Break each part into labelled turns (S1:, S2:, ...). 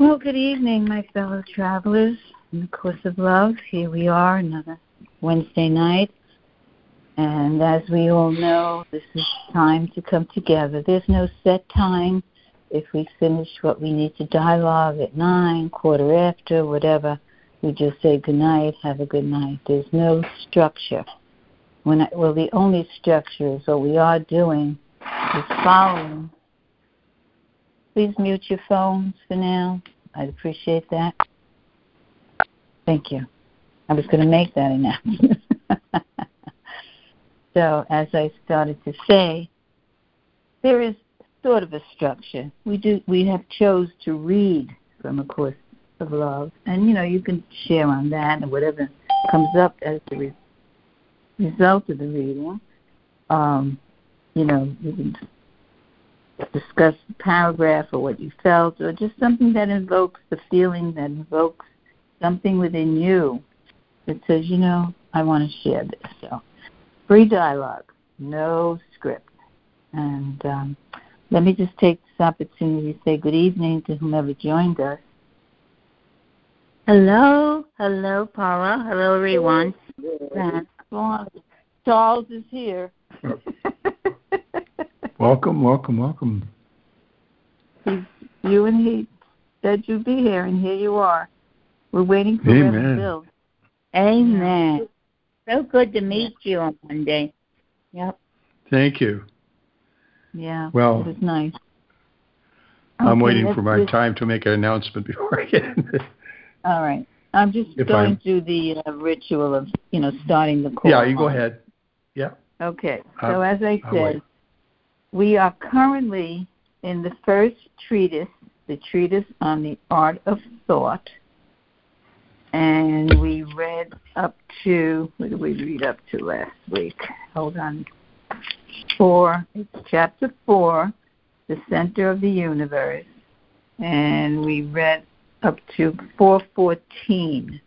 S1: Well, good evening, my fellow travelers. In the course of love, here we are, another Wednesday night. And as we all know, this is time to come together. There's no set time. If we finish what we need to dialogue at nine, quarter after, whatever, we just say good night, have a good night. There's no structure. When I, well, the only structure is what we are doing is following. Please mute your phones for now. I'd appreciate that. Thank you. I was going to make that announcement. so, as I started to say, there is sort of a structure. We do. We have chose to read from a course of love, and you know you can share on that and whatever comes up as the re- result of the reading. Um, you know, you can discuss the paragraph or what you felt, or just something that invokes the feeling that invokes something within you that says, you know, I want to share this. So, free dialogue, no script. And um, let me just take this opportunity to say good evening to whomever joined us. Hello, hello, Paula. Hello, everyone. Charles is here.
S2: welcome, welcome, welcome.
S1: He's, you and he said you'd be here, and here you are. We're waiting for Amen. Reverend Bill. Amen. So good to meet you on Monday. Yep.
S2: Thank you.
S1: Yeah.
S2: Well,
S1: it was nice.
S2: I'm okay, waiting for my time to make an announcement before I get into
S1: All right. I'm just if going I'm, through the uh, ritual of, you know, starting the call.
S2: Yeah, you go ahead. Yeah.
S1: Okay. So as I said, we are currently in the first treatise, the treatise on the art of thought. And we read up to, what did we read up to last week? Hold on. Four, it's chapter four, the center of the universe. And we read up to 414.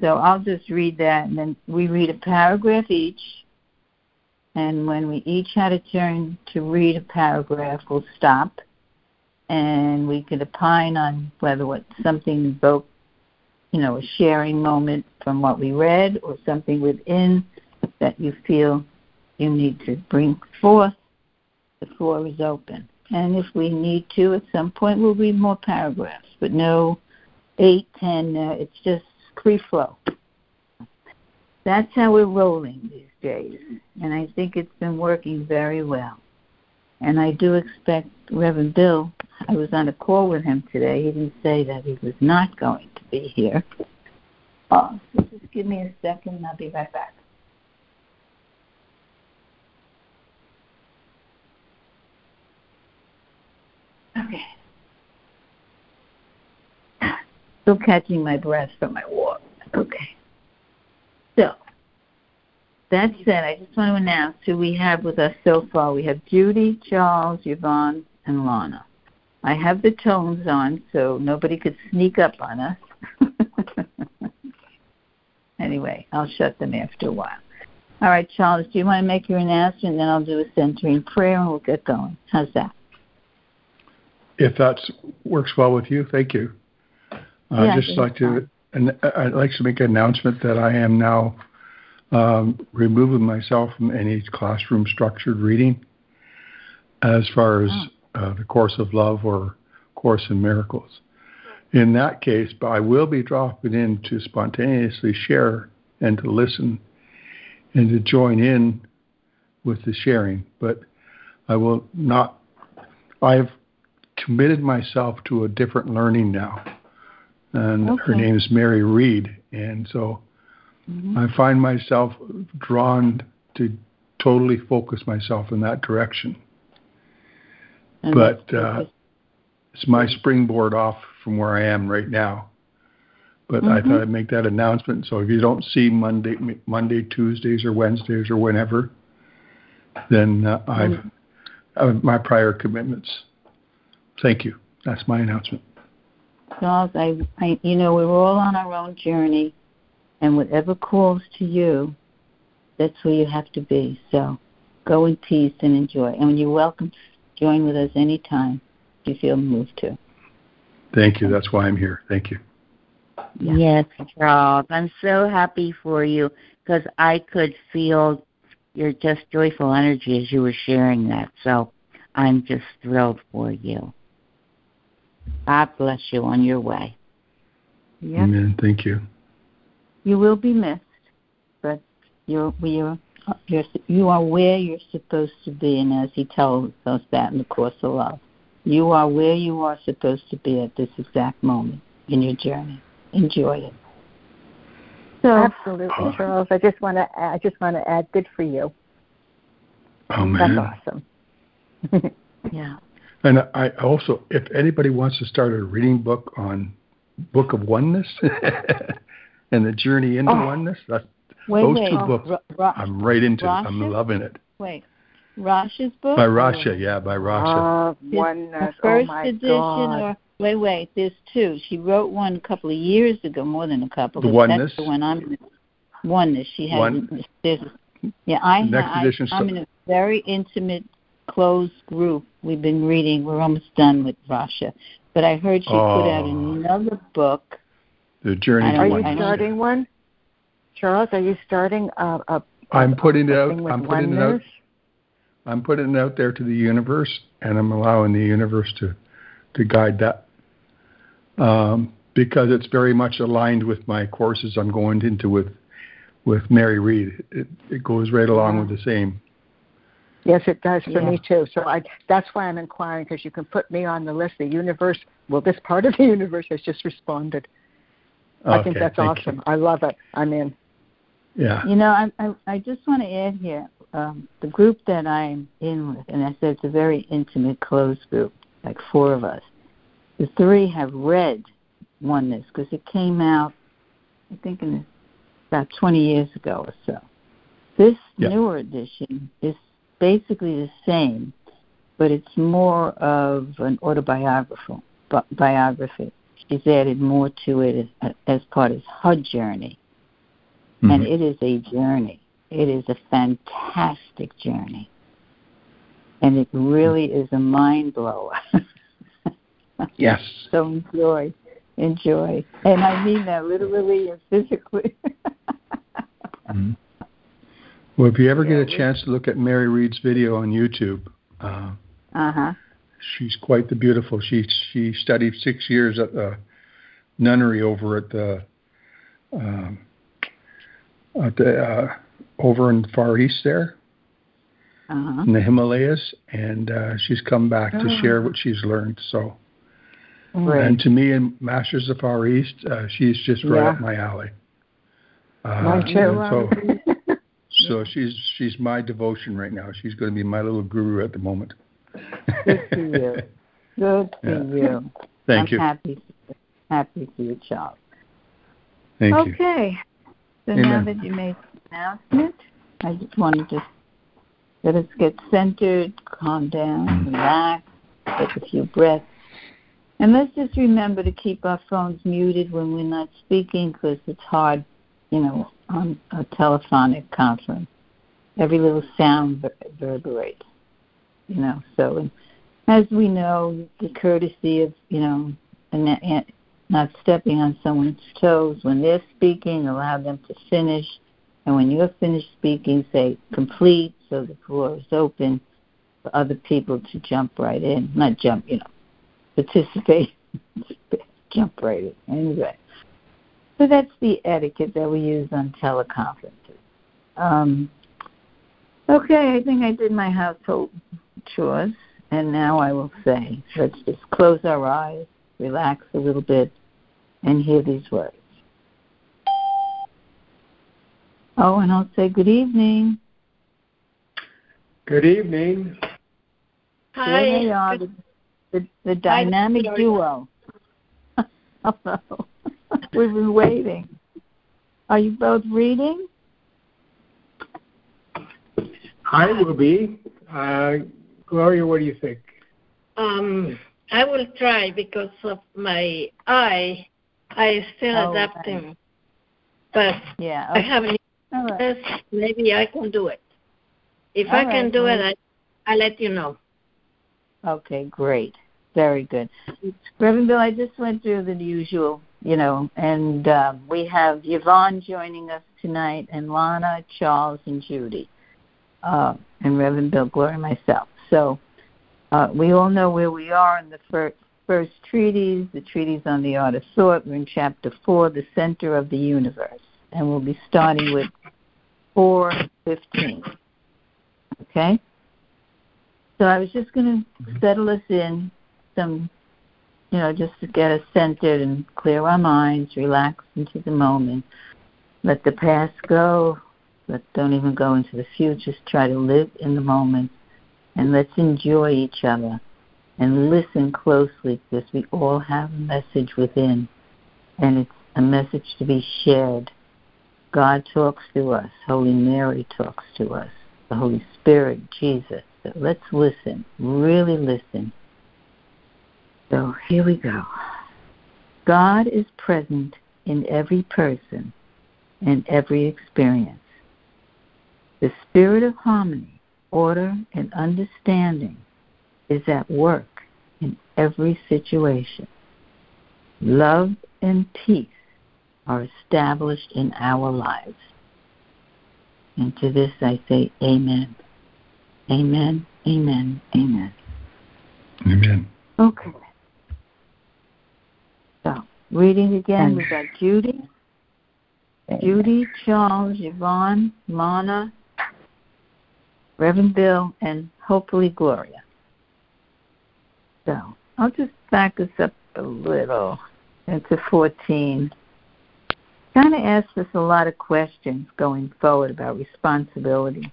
S1: So I'll just read that, and then we read a paragraph each. And when we each had a turn to read a paragraph, we'll stop, and we could opine on whether what something evoked, you know, a sharing moment from what we read, or something within that you feel you need to bring forth. The floor is open. And if we need to, at some point, we'll read more paragraphs, but no eight, ten. Uh, it's just free flow. That's how we're rolling these days, and I think it's been working very well. And I do expect Reverend Bill. I was on a call with him today. He didn't say that he was not going to be here. Uh, so just give me a second, and I'll be right back. Okay. Still catching my breath from my walk. Okay. So, that said, I just want to announce who we have with us so far. We have Judy, Charles, Yvonne, and Lana. I have the tones on so nobody could sneak up on us. anyway, I'll shut them after a while. All right, Charles, do you want to make your announcement? And then I'll do a centering prayer and we'll get going. How's that?
S2: If that works well with you, thank you. I'd yeah, just like to, and I'd like to make an announcement that I am now um, removing myself from any classroom structured reading as far as oh. uh, the Course of Love or Course in Miracles. In that case, but I will be dropping in to spontaneously share and to listen and to join in with the sharing, but I will not. I've committed myself to a different learning now. And okay. her name is Mary Reed. And so mm-hmm. I find myself drawn to totally focus myself in that direction. And but uh, it's my springboard off from where I am right now. But mm-hmm. I thought I'd make that announcement. So if you don't see Monday, Monday, Tuesdays, or Wednesdays, or whenever, then uh, I've, mm-hmm. I've my prior commitments Thank you. That's my announcement.
S1: Charles, I, I, you know, we're all on our own journey, and whatever calls to you, that's where you have to be. So go in peace and enjoy. And when you're welcome to join with us anytime you feel moved to.
S2: Thank you. That's why I'm here. Thank you.
S3: Yes, Charles. I'm so happy for you because I could feel your just joyful energy as you were sharing that. So I'm just thrilled for you. God bless you on your way.
S2: Yep. Amen. Thank you.
S1: You will be missed, but you're you're, you're you are where you're supposed to be, and as he tells us that in the course of love, you are where you are supposed to be at this exact moment in your journey. Enjoy it.
S4: So, Absolutely, uh, Charles. I just want to I just want to add good for you.
S2: Oh man,
S4: that's awesome.
S1: yeah.
S2: And I also, if anybody wants to start a reading book on Book of Oneness and the journey into oh. oneness, that's, wait, those wait. two books, Ra- I'm right into. Rasha? I'm loving it.
S1: Wait, Rasha's book?
S2: By Rasha, yeah, by Rasha.
S4: Uh, oneness.
S1: The first
S4: oh my
S1: edition,
S4: God.
S1: or wait, wait, there's two. She wrote one a couple of years ago, more than a couple.
S2: The oneness.
S1: That's the one I'm. Oneness. She has.
S2: One.
S1: There's, yeah, I.
S2: Next
S1: I,
S2: edition.
S1: I'm in a very intimate, closed group. We've been reading. We're almost done with Rasha, but I heard she
S2: oh.
S1: put out another book.
S2: The journey.
S4: Are you starting one, Charles? Are you starting a? a
S2: I'm putting it out. I'm
S4: putting
S2: it out. I'm putting it out there to the universe, and I'm allowing the universe to to guide that um, because it's very much aligned with my courses I'm going into with with Mary Reed. It, it goes right along yeah. with the same.
S4: Yes, it does for yeah. me too. So I, that's why I'm inquiring because you can put me on the list. The universe, well, this part of the universe has just responded.
S2: Okay,
S4: I think that's awesome.
S2: You.
S4: I love it. I'm in.
S2: Yeah.
S1: You know, I I, I just want to add here um, the group that I'm in with, and I said it's a very intimate, closed group, like four of us. The three have read Oneness because it came out, I think, in about 20 years ago or so. This yep. newer edition is basically the same, but it's more of an autobiographical biography. She's added more to it as, as part of her journey, mm-hmm. and it is a journey. It is a fantastic journey, and it really is a mind blower.
S2: yes.
S1: So enjoy, enjoy, and I mean that literally and physically.
S2: mm-hmm. Well, if you ever get a chance to look at Mary Reed's video on YouTube, uh
S1: huh,
S2: she's quite the beautiful. She she studied six years at the nunnery over at the um, at the uh, over in Far East there,
S1: uh-huh.
S2: in the Himalayas, and uh, she's come back oh. to share what she's learned. So,
S1: right.
S2: and to me, in Masters of Far East, uh, she's just right
S4: yeah.
S2: up my alley. Uh,
S4: Mine too.
S2: So, so she's she's my devotion right now. She's going to be my little guru at the moment.
S1: Good for you. Good for yeah. you.
S2: Thank
S1: I'm
S2: you.
S1: Happy, happy for you, Charles.
S2: Thank
S1: okay.
S2: you.
S1: Okay. So
S2: Amen.
S1: now that you made the announcement, I just wanted to let us get centered, calm down, relax, take a few breaths. And let's just remember to keep our phones muted when we're not speaking because it's hard, you know, on a telephonic conference. Every little sound reverberates, you know. So, as we know, the courtesy of, you know, not stepping on someone's toes when they're speaking, allow them to finish. And when you're finished speaking, say complete so the floor is open for other people to jump right in. Not jump, you know, participate, jump right in. Anyway. So that's the etiquette that we use on teleconferences. Um, okay, I think I did my household chores, and now I will say, let's just close our eyes, relax a little bit, and hear these words. Oh, and I'll say good evening.
S5: Good evening.
S1: Hi. Here they are, the, the, the dynamic Hi. duo. Hello. We've been waiting. Are you both reading?
S5: I will be. Uh, Gloria, what do you think?
S6: Um, I will try because of my eye. I still oh, adapting, but
S1: yeah, okay.
S6: I haven't.
S1: Right.
S6: Maybe I can do it. If
S1: All
S6: I can
S1: right,
S6: do
S1: great.
S6: it, I, I'll let you know.
S1: Okay, great. Very good. Reverend Bill, I just went through the usual, you know, and uh, we have Yvonne joining us tonight, and Lana, Charles, and Judy, uh, and Reverend Bill, Glory, myself. So uh, we all know where we are in the first, first treatise, the treatise on the art of thought. We're in chapter four, the center of the universe, and we'll be starting with four fifteen. Okay. So I was just going to settle us in some, you know, just to get us centered and clear our minds, relax into the moment. Let the past go. Let don't even go into the future. Just try to live in the moment and let's enjoy each other and listen closely because we all have a message within and it's a message to be shared. God talks to us, Holy Mary talks to us, the Holy Spirit, Jesus. So let's listen, really listen. So here we go. God is present in every person and every experience. The spirit of harmony order, and understanding is at work in every situation. Love and peace are established in our lives. And to this I say, Amen. Amen, amen, amen.
S2: Amen.
S1: Okay. Reading again, we've got Judy, Judy, Charles, Yvonne, Lana, Reverend Bill, and hopefully Gloria. So I'll just back us up a little into 14. Kind of asks us a lot of questions going forward about responsibility.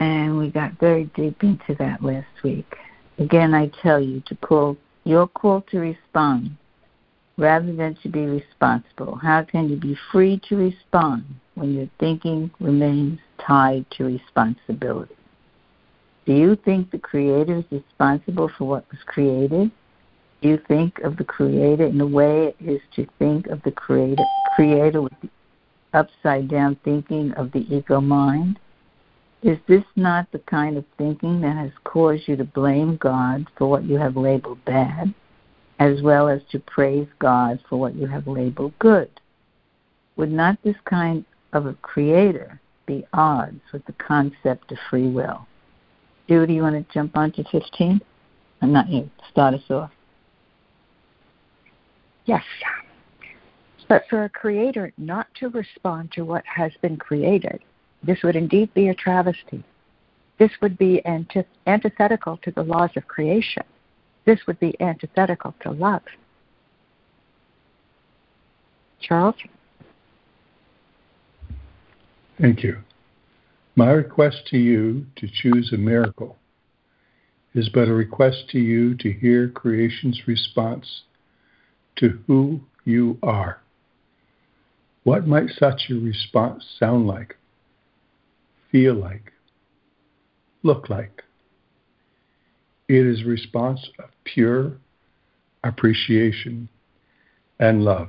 S1: And we got very deep into that last week. Again, I tell you to call your call to respond rather than to be responsible. How can you be free to respond when your thinking remains tied to responsibility. Do you think the Creator is responsible for what was created? Do you think of the Creator in the way it is to think of the Creator, creator with the upside down thinking of the ego mind? Is this not the kind of thinking that has caused you to blame God for what you have labeled bad, as well as to praise God for what you have labeled good? Would not this kind of a creator be odds with the concept of free will. Do you want to jump on to 15? I'm not you. Start us off.
S4: Yes. But for a creator not to respond to what has been created, this would indeed be a travesty. This would be antith- antithetical to the laws of creation. This would be antithetical to love. Charles?
S2: Thank you. My request to you to choose a miracle is but a request to you to hear creation's response to who you are. What might such a response sound like, feel like, look like? It is a response of pure appreciation and love.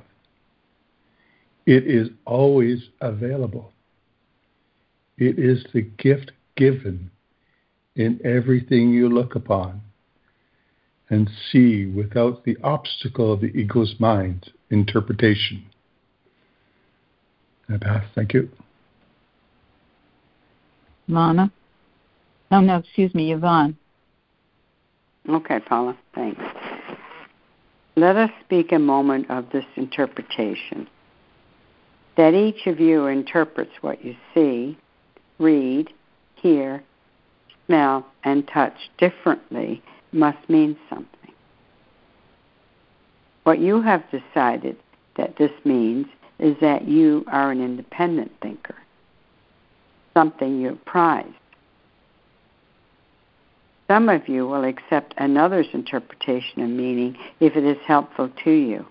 S2: It is always available. It is the gift given in everything you look upon and see without the obstacle of the ego's mind interpretation. Thank you.
S1: Lana? Oh, no, excuse me, Yvonne.
S7: Okay, Paula, thanks. Let us speak a moment of this interpretation. That each of you interprets what you see read, hear, smell, and touch differently must mean something. What you have decided that this means is that you are an independent thinker, something you prize. Some of you will accept another's interpretation of meaning if it is helpful to you,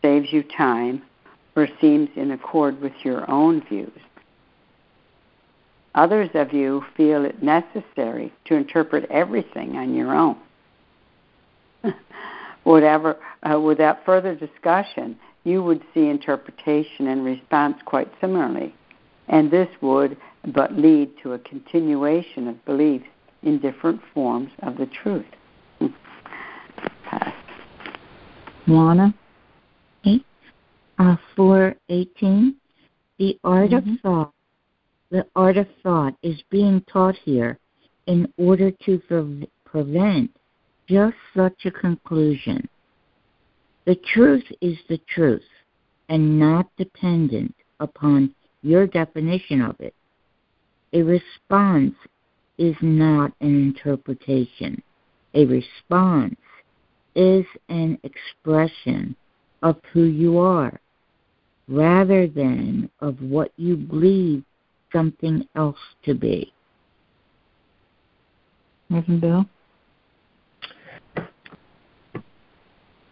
S7: saves you time, or seems in accord with your own views. Others of you feel it necessary to interpret everything on your own. Whatever, uh, without further discussion, you would see interpretation and response quite similarly, and this would but lead to a continuation of beliefs in different forms of the truth. Pass.
S3: Juana? Okay. Uh, 418. The art mm-hmm. of thought. The art of thought is being taught here in order to pre- prevent just such a conclusion. The truth is the truth and not dependent upon your definition of it. A response is not an interpretation. A response is an expression of who you are rather than of what you believe something else to be.
S1: Reverend Bill?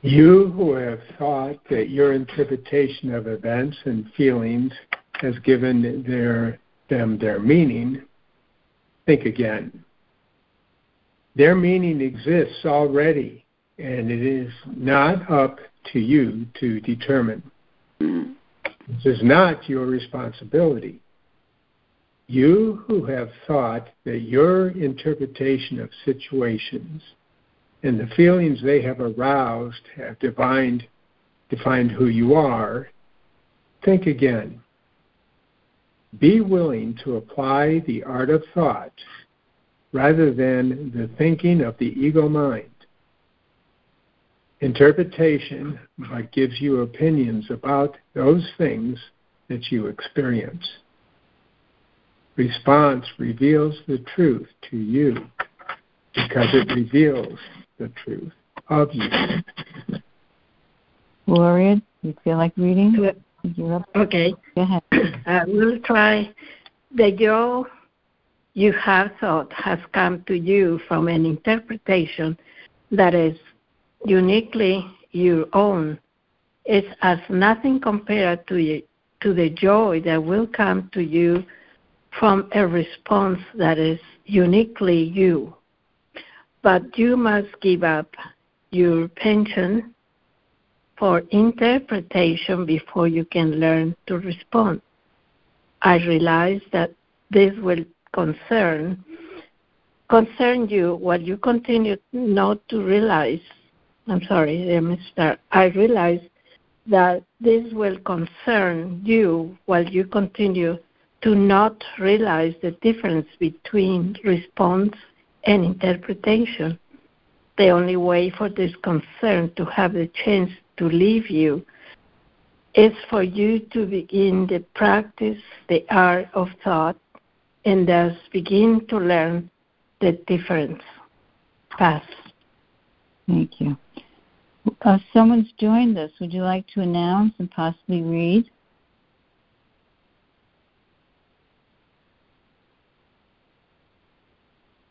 S5: You who have thought that your interpretation of events and feelings has given their, them their meaning, think again. Their meaning exists already, and it is not up to you to determine. This is not your responsibility. You who have thought that your interpretation of situations and the feelings they have aroused have defined, defined who you are, think again. Be willing to apply the art of thought rather than the thinking of the ego mind. Interpretation but gives you opinions about those things that you experience. Response reveals the truth to you because it reveals the truth of you.
S1: Gloria, you feel like reading?
S6: Okay.
S1: Go ahead.
S6: Uh, we'll try. The joy you have thought has come to you from an interpretation that is uniquely your own. It as nothing compared to you, to the joy that will come to you from a response that is uniquely you but you must give up your pension for interpretation before you can learn to respond. I realize that this will concern concern you while you continue not to realize I'm sorry, let me start. I realize that this will concern you while you continue to not realize the difference between response and interpretation. The only way for this concern to have the chance to leave you is for you to begin to practice the art of thought and thus begin to learn the difference. Pass.
S1: Thank you. Uh, someone's joined us. Would you like to announce and possibly read?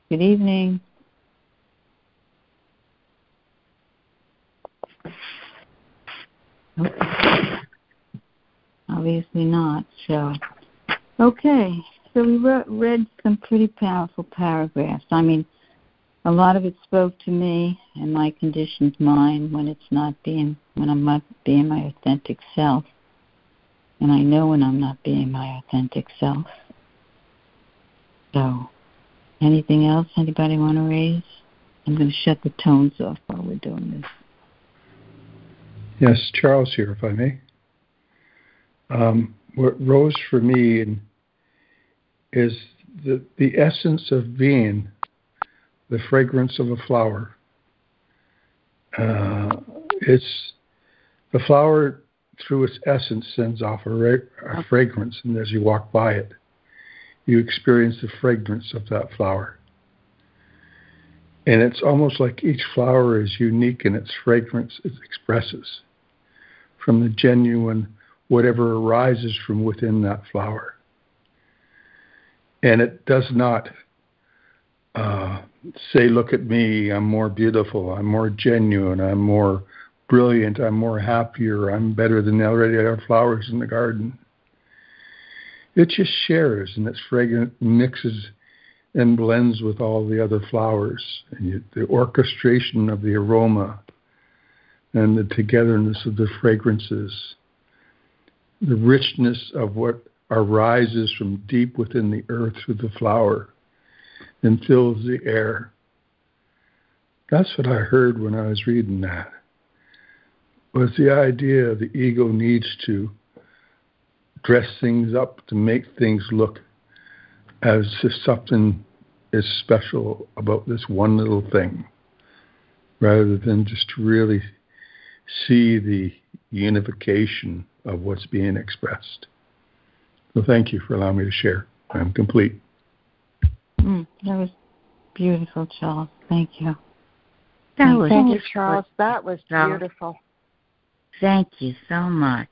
S1: Good evening. Okay. Obviously not. So, okay. So we re- read some pretty powerful paragraphs. I mean, a lot of it spoke to me and my conditioned mind when it's not being when I'm not being my authentic self, and I know when I'm not being my authentic self. So Anything else anybody want to raise? I'm going to shut the tones off while we're doing this.
S2: Yes, Charles here, if I may. Um, what rose for me is the, the essence of being the fragrance of a flower. Uh, it's the flower through its essence sends off a, a fragrance, and as you walk by it, you experience the fragrance of that flower. And it's almost like each flower is unique in its fragrance it expresses from the genuine whatever arises from within that flower. And it does not uh, say, Look at me, I'm more beautiful, I'm more genuine, I'm more brilliant, I'm more happier, I'm better than the other flowers in the garden. It just shares and its fragrance mixes and blends with all the other flowers. And you, the orchestration of the aroma and the togetherness of the fragrances, the richness of what arises from deep within the earth through the flower and fills the air. That's what I heard when I was reading that. Was the idea the ego needs to dress things up to make things look as if something is special about this one little thing, rather than just really see the unification of what's being expressed. So thank you for allowing me to share. I'm complete.
S1: Mm, that was beautiful, Charles. Thank you.
S4: That was Thank you, Charles. That was beautiful.
S3: Thank you so much.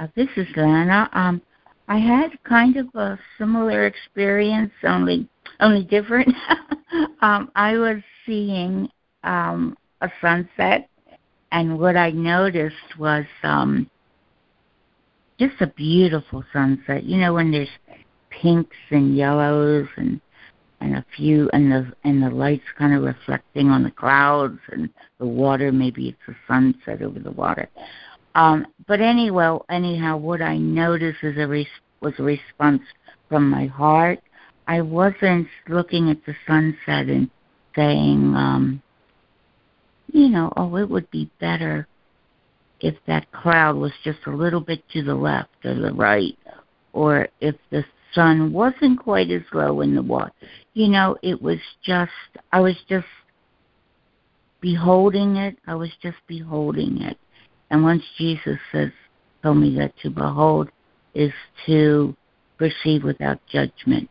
S3: Uh, this is Lana. Um, I had kind of a similar experience, only only different. um, I was seeing um, a sunset, and what I noticed was um, just a beautiful sunset. You know, when there's pinks and yellows and and a few and the and the lights kind of reflecting on the clouds and the water maybe it's a sunset over the water um but anyway anyhow what i noticed is a res- was a response from my heart i wasn't looking at the sunset and saying um you know oh it would be better if that cloud was just a little bit to the left or the right or if the sun wasn't quite as low in the water. You know, it was just, I was just beholding it. I was just beholding it. And once Jesus says, told me that to behold is to perceive without judgment.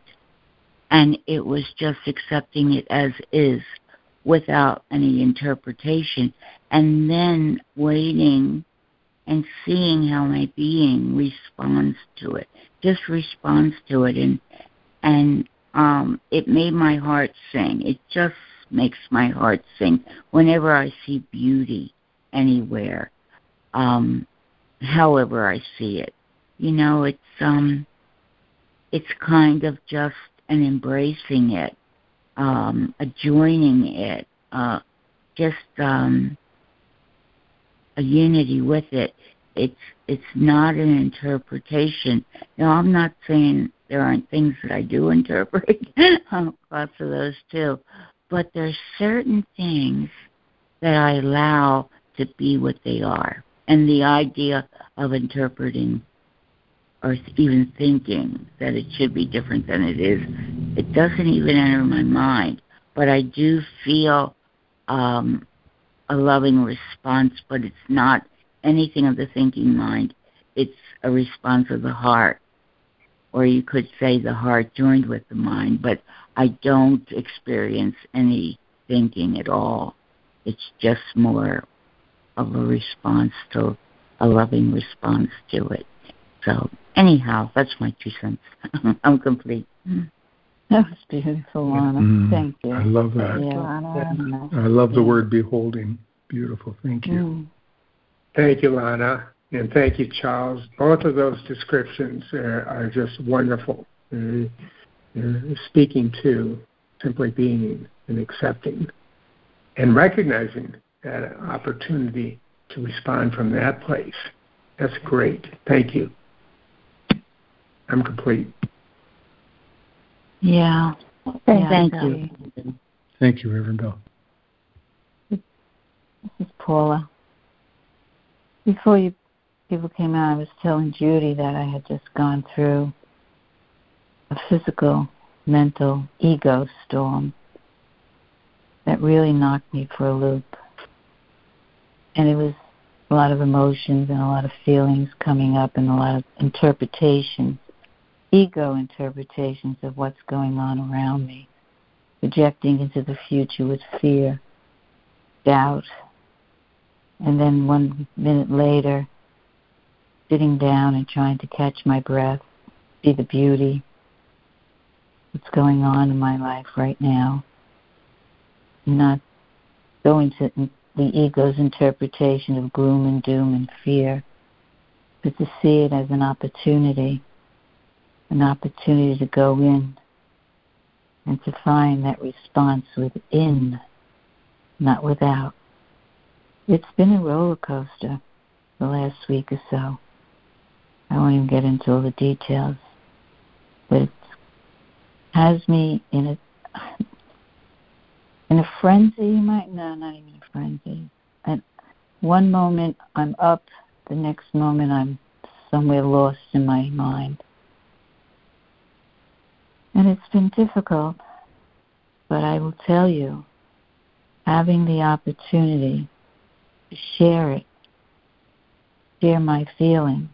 S3: And it was just accepting it as is without any interpretation. And then waiting and seeing how my being responds to it just responds to it and and um it made my heart sing it just makes my heart sing whenever i see beauty anywhere um however i see it you know it's um it's kind of just an embracing it um a joining it uh just um a unity with it it's it's not an interpretation. Now I'm not saying there aren't things that I do interpret, lots of those too, but there's certain things that I allow to be what they are, and the idea of interpreting or even thinking that it should be different than it is, it doesn't even enter my mind. But I do feel um, a loving response, but it's not anything of the thinking mind. It's a response of the heart. Or you could say the heart joined with the mind, but I don't experience any thinking at all. It's just more of a response to a loving response to it. So, anyhow, that's my two cents. I'm complete.
S1: That was beautiful, Lana. Mm, Thank you. I
S2: love that. Yeah. I love the word beholding. Beautiful. Thank you. Mm.
S5: Thank you, Lana. And thank you, Charles. Both of those descriptions are, are just wonderful. They're, they're speaking to simply being and accepting and recognizing that opportunity to respond from that place. That's great. Thank you. I'm complete.
S1: Yeah.
S3: yeah thank you.
S2: Thank you, Reverend Bill.
S1: This is Paula. Before you people came out, I was telling Judy that I had just gone through a physical, mental ego storm that really knocked me for a loop. And it was a lot of emotions and a lot of feelings coming up and a lot of interpretations, ego interpretations of what's going on around me, projecting into the future with fear, doubt, and then one minute later, sitting down and trying to catch my breath, see the beauty, what's going on in my life right now, not going to the ego's interpretation of gloom and doom and fear, but to see it as an opportunity, an opportunity to go in and to find that response within, not without. It's been a roller coaster the last week or so. I won't even get into all the details, but it has me in a in a frenzy. You might no, not even a frenzy. At one moment I'm up, the next moment I'm somewhere lost in my mind. And it's been difficult, but I will tell you, having the opportunity to share it, share my feelings,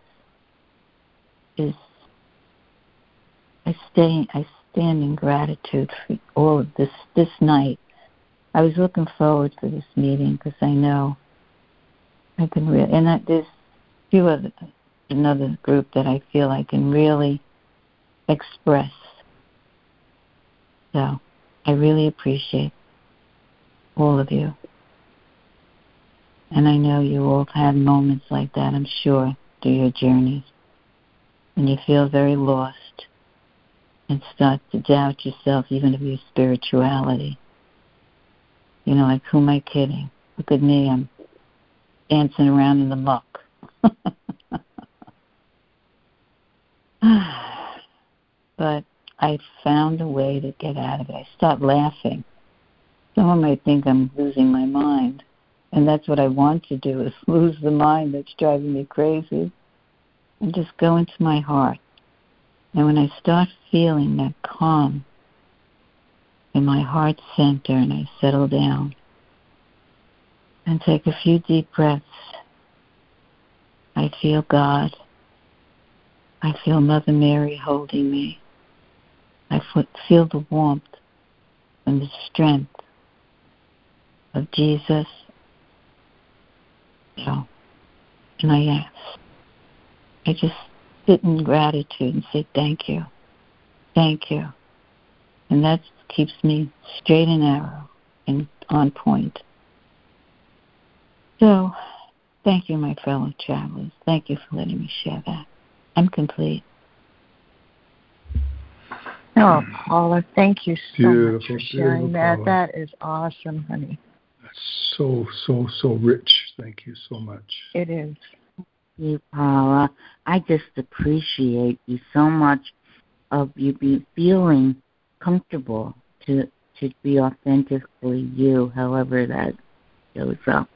S1: is I stay I stand in gratitude for all of this this night. I was looking forward to this meeting because I know I can really and I, there's few other another group that I feel I can really express. So I really appreciate all of you. And I know you all have had moments like that, I'm sure, through your journeys. And you feel very lost and start to doubt yourself, even of your spirituality. You know, like, who am I kidding? Look at me, I'm dancing around in the muck. but I found a way to get out of it. I stopped laughing. Someone might think I'm losing my mind. And that's what I want to do is lose the mind that's driving me crazy and just go into my heart. And when I start feeling that calm in my heart center and I settle down and take a few deep breaths, I feel God. I feel Mother Mary holding me. I feel the warmth and the strength of Jesus. So, and I ask, I just sit in gratitude and say thank you, thank you, and that keeps me straight and narrow and on point. So, thank you, my fellow travelers. Thank you for letting me share that. I'm complete.
S4: Oh, mm. Paula, thank you so beautiful, much for sharing that. Paula. That is awesome, honey.
S2: That's so, so, so rich. Thank you so much.
S4: It is.
S3: You, Paula. I just appreciate you so much of you be feeling comfortable to to be authentically you, however that shows up.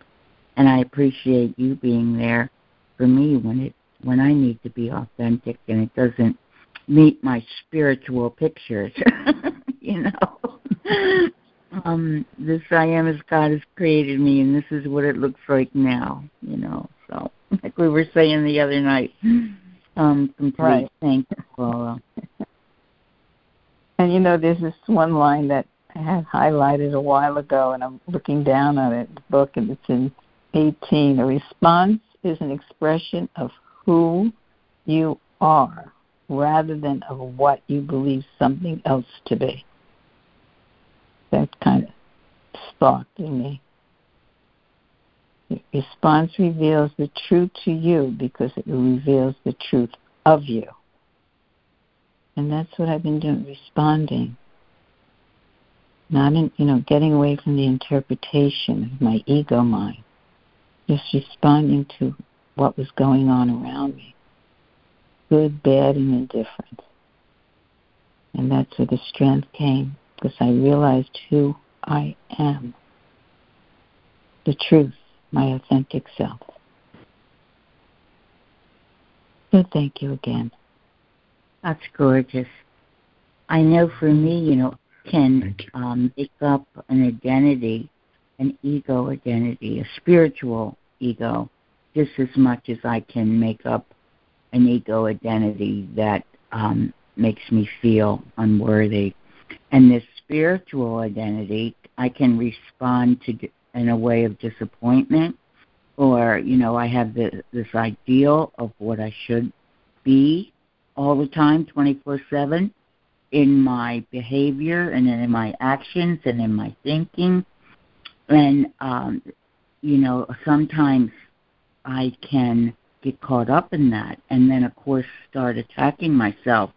S3: And I appreciate you being there for me when it when I need to be authentic and it doesn't meet my spiritual pictures. you know. um, this I am as God has created me and this is what it looks like now, you know. So like we were saying the other night. Um, complete. Right. Thank you, Paula.
S1: and you know, there's this one line that I had highlighted a while ago, and I'm looking down on it, the book, and it's in 18. A response is an expression of who you are rather than of what you believe something else to be. That kind of sparked in me. Response reveals the truth to you because it reveals the truth of you. And that's what I've been doing, responding. Not in, you know, getting away from the interpretation of my ego mind. Just responding to what was going on around me. Good, bad, and indifferent. And that's where the strength came because I realized who I am. The truth my authentic self. So thank you again.
S3: That's gorgeous. I know for me, you know, can um, make up an identity, an ego identity, a spiritual ego, just as much as I can make up an ego identity that um, makes me feel unworthy. And this spiritual identity, I can respond to in a way of disappointment or you know i have the, this ideal of what i should be all the time 24/7 in my behavior and in my actions and in my thinking and um you know sometimes i can get caught up in that and then of course start attacking myself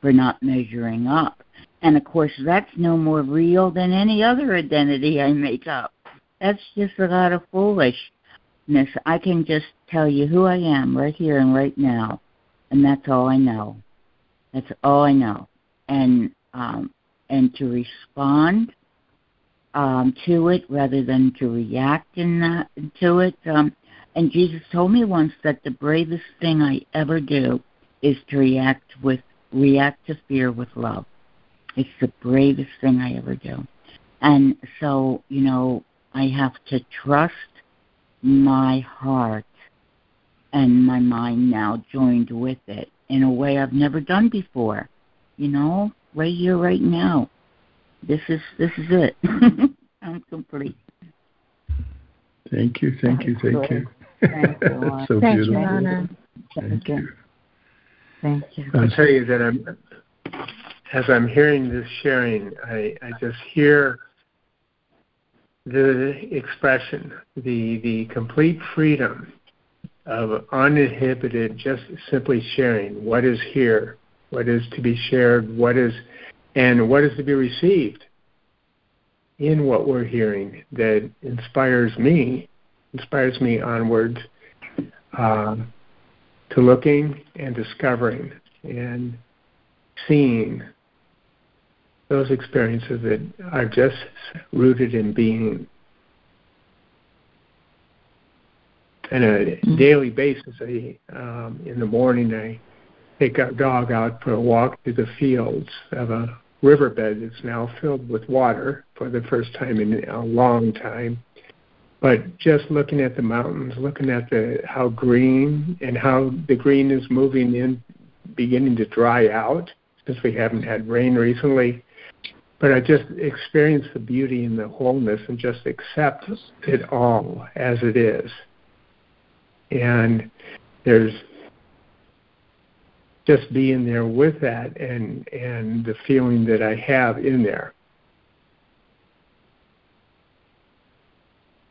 S3: for not measuring up and of course that's no more real than any other identity i make up that's just a lot of foolishness. I can just tell you who I am right here and right now, and that's all I know. That's all I know. And um, and to respond um, to it rather than to react in that to it. Um, and Jesus told me once that the bravest thing I ever do is to react with react to fear with love. It's the bravest thing I ever do. And so, you know, I have to trust my heart and my mind now joined with it in a way I've never done before. You know, right here, right now. This is this is it. I'm complete.
S2: Thank you, thank you, thank you.
S3: Thank you.
S2: so
S4: Thank
S2: beautiful.
S4: you, Anna.
S2: Thank you.
S3: Thank you.
S5: I'll tell you that I'm as I'm hearing this sharing, I, I just hear the expression, the the complete freedom of uninhibited, just simply sharing what is here, what is to be shared, what is and what is to be received in what we're hearing that inspires me, inspires me onwards uh, to looking and discovering and seeing those experiences that are just rooted in being. On a mm-hmm. daily basis, I, um, in the morning, I take our dog out for a walk through the fields of a riverbed that's now filled with water for the first time in a long time. But just looking at the mountains, looking at the how green and how the green is moving in, beginning to dry out since we haven't had rain recently. But I just experience the beauty and the wholeness and just accept it all as it is. And there's just being there with that and and the feeling that I have in there.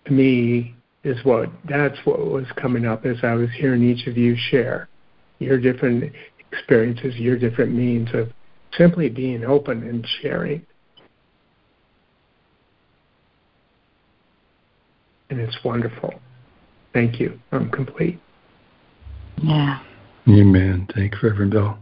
S5: Me is what that's what was coming up as I was hearing each of you share your different experiences, your different means of simply being open and sharing. And it's wonderful. Thank you. I'm complete.
S3: Yeah.
S2: Amen. Thank you, Reverend Bell.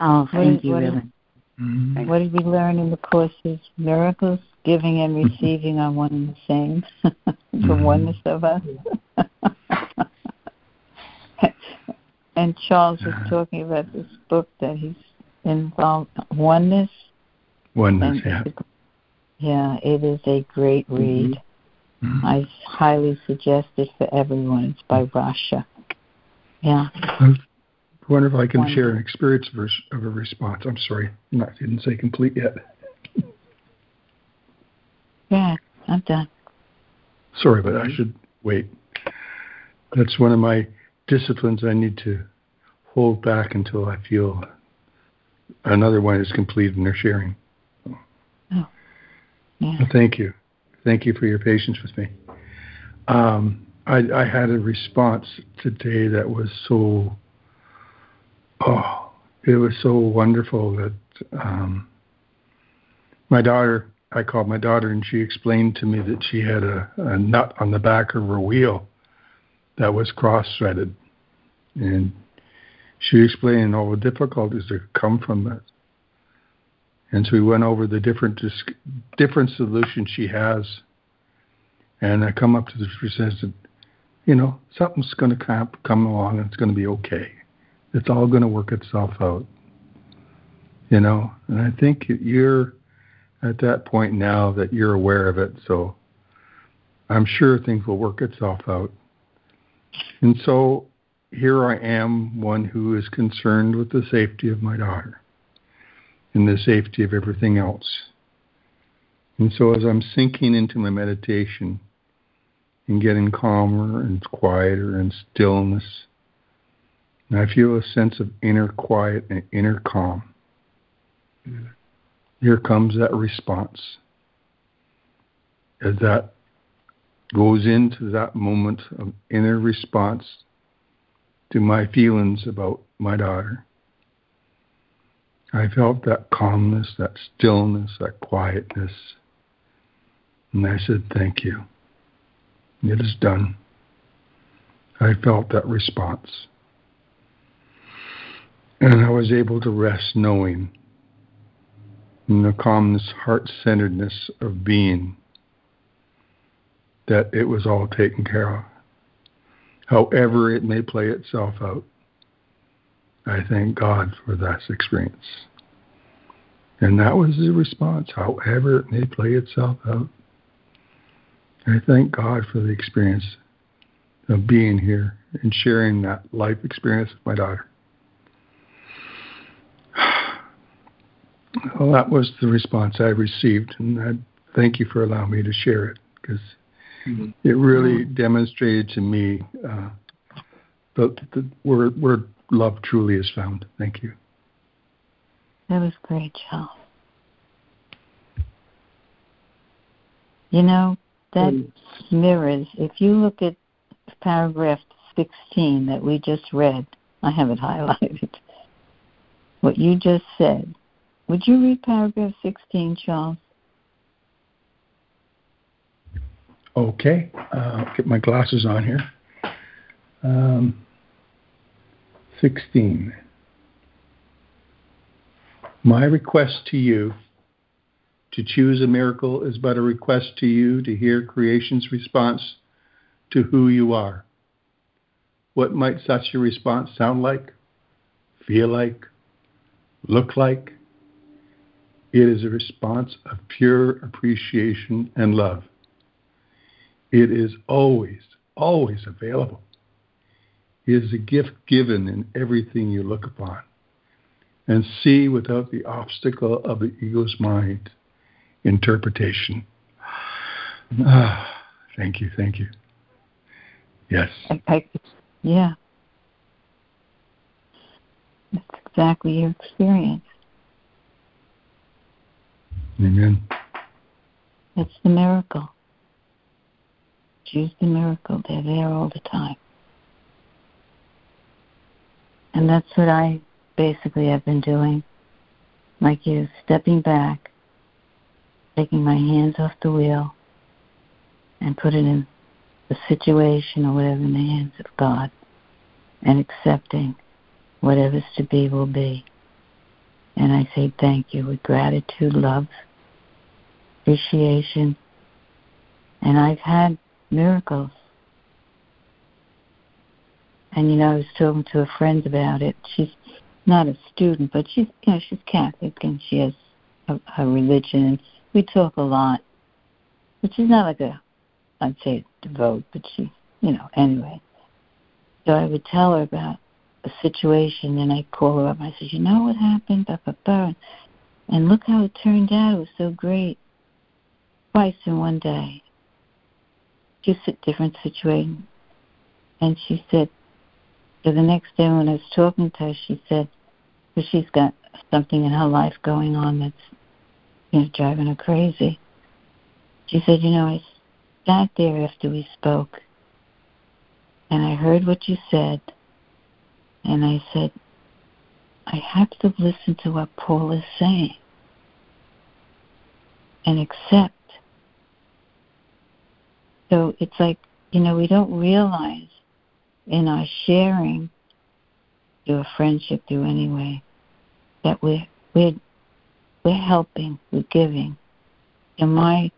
S3: Oh, thank you,
S4: what,
S3: Reverend.
S4: Mm-hmm. What did we learn in the courses? Miracles, giving and receiving are one and the same. the mm-hmm. oneness of us. and Charles was talking about this book that he's involved oneness.
S2: Oneness, yeah.
S4: Yeah, it is a great read. Mm-hmm. I highly suggest it for everyone. It's by Rasha. Yeah.
S2: I wonder if I can share an experience of a response. I'm sorry, I didn't say complete yet.
S4: Yeah, I'm done.
S2: Sorry, but I should wait. That's one of my disciplines I need to hold back until I feel another one is complete and they're sharing.
S4: Oh. Yeah.
S2: Well, thank you. Thank you for your patience with me. Um, I, I had a response today that was so, oh, it was so wonderful that um, my daughter, I called my daughter and she explained to me that she had a, a nut on the back of her wheel that was cross threaded. And she explained all the difficulties that come from that. And so we went over the different different solutions she has. And I come up to the says you know, something's going to come, come along and it's going to be okay. It's all going to work itself out. You know, and I think you're at that point now that you're aware of it. So I'm sure things will work itself out. And so here I am, one who is concerned with the safety of my daughter and the safety of everything else. And so as I'm sinking into my meditation, and getting calmer and quieter and stillness. And I feel a sense of inner quiet and inner calm. Mm-hmm. Here comes that response. As that goes into that moment of inner response to my feelings about my daughter. I felt that calmness, that stillness, that quietness. And I said, Thank you. It is done. I felt that response. And I was able to rest knowing and the calmness, heart centeredness of being, that it was all taken care of. However, it may play itself out. I thank God for that experience. And that was the response, however it may play itself out. I thank God for the experience of being here and sharing that life experience with my daughter. Well, that was the response I received, and I thank you for allowing me to share it because mm-hmm. it really demonstrated to me uh, the, the where, where love truly is found. Thank you.
S1: That was great, Charles. You know, that mm. mirrors, if you look at paragraph 16 that we just read, I have it highlighted. What you just said. Would you read paragraph 16, Charles?
S2: Okay. Uh, get my glasses on here. Um, 16. My request to you to choose a miracle is but a request to you to hear creation's response to who you are. What might such a response sound like, feel like, look like? It is a response of pure appreciation and love. It is always, always available. It is a gift given in everything you look upon and see without the obstacle of the ego's mind interpretation. Ah, thank you, thank you. Yes.
S1: I, I, yeah. That's exactly your experience.
S2: Amen.
S1: That's the miracle. Choose the miracle. They're there all the time. And that's what I basically have been doing. Like you, stepping back, taking my hands off the wheel, and put it in the situation or whatever in the hands of God, and accepting whatever's to be will be. And I say thank you with gratitude, love, appreciation. And I've had miracles. And you know, I was talking to a friend about it. She's not a student, but she's you know she's Catholic and she has a, a religion. We talk a lot, but she's not like a I'd say devote, but she you know anyway. So I would tell her about a situation, and I call her up. And I said, "You know what happened?" Blah, blah, blah. And look how it turned out. It was so great. Twice in one day. Just a different situation. And she said, so the next day when I was talking to her, she said, because she's got something in her life going on that's, you know, driving her crazy. She said, you know, I sat there after we spoke, and I heard what you said, and I said, I have to listen to what Paul is saying and accept. So it's like, you know, we don't realize in our sharing through a friendship, through anyway, that we're, we're, we're helping, we're giving. And my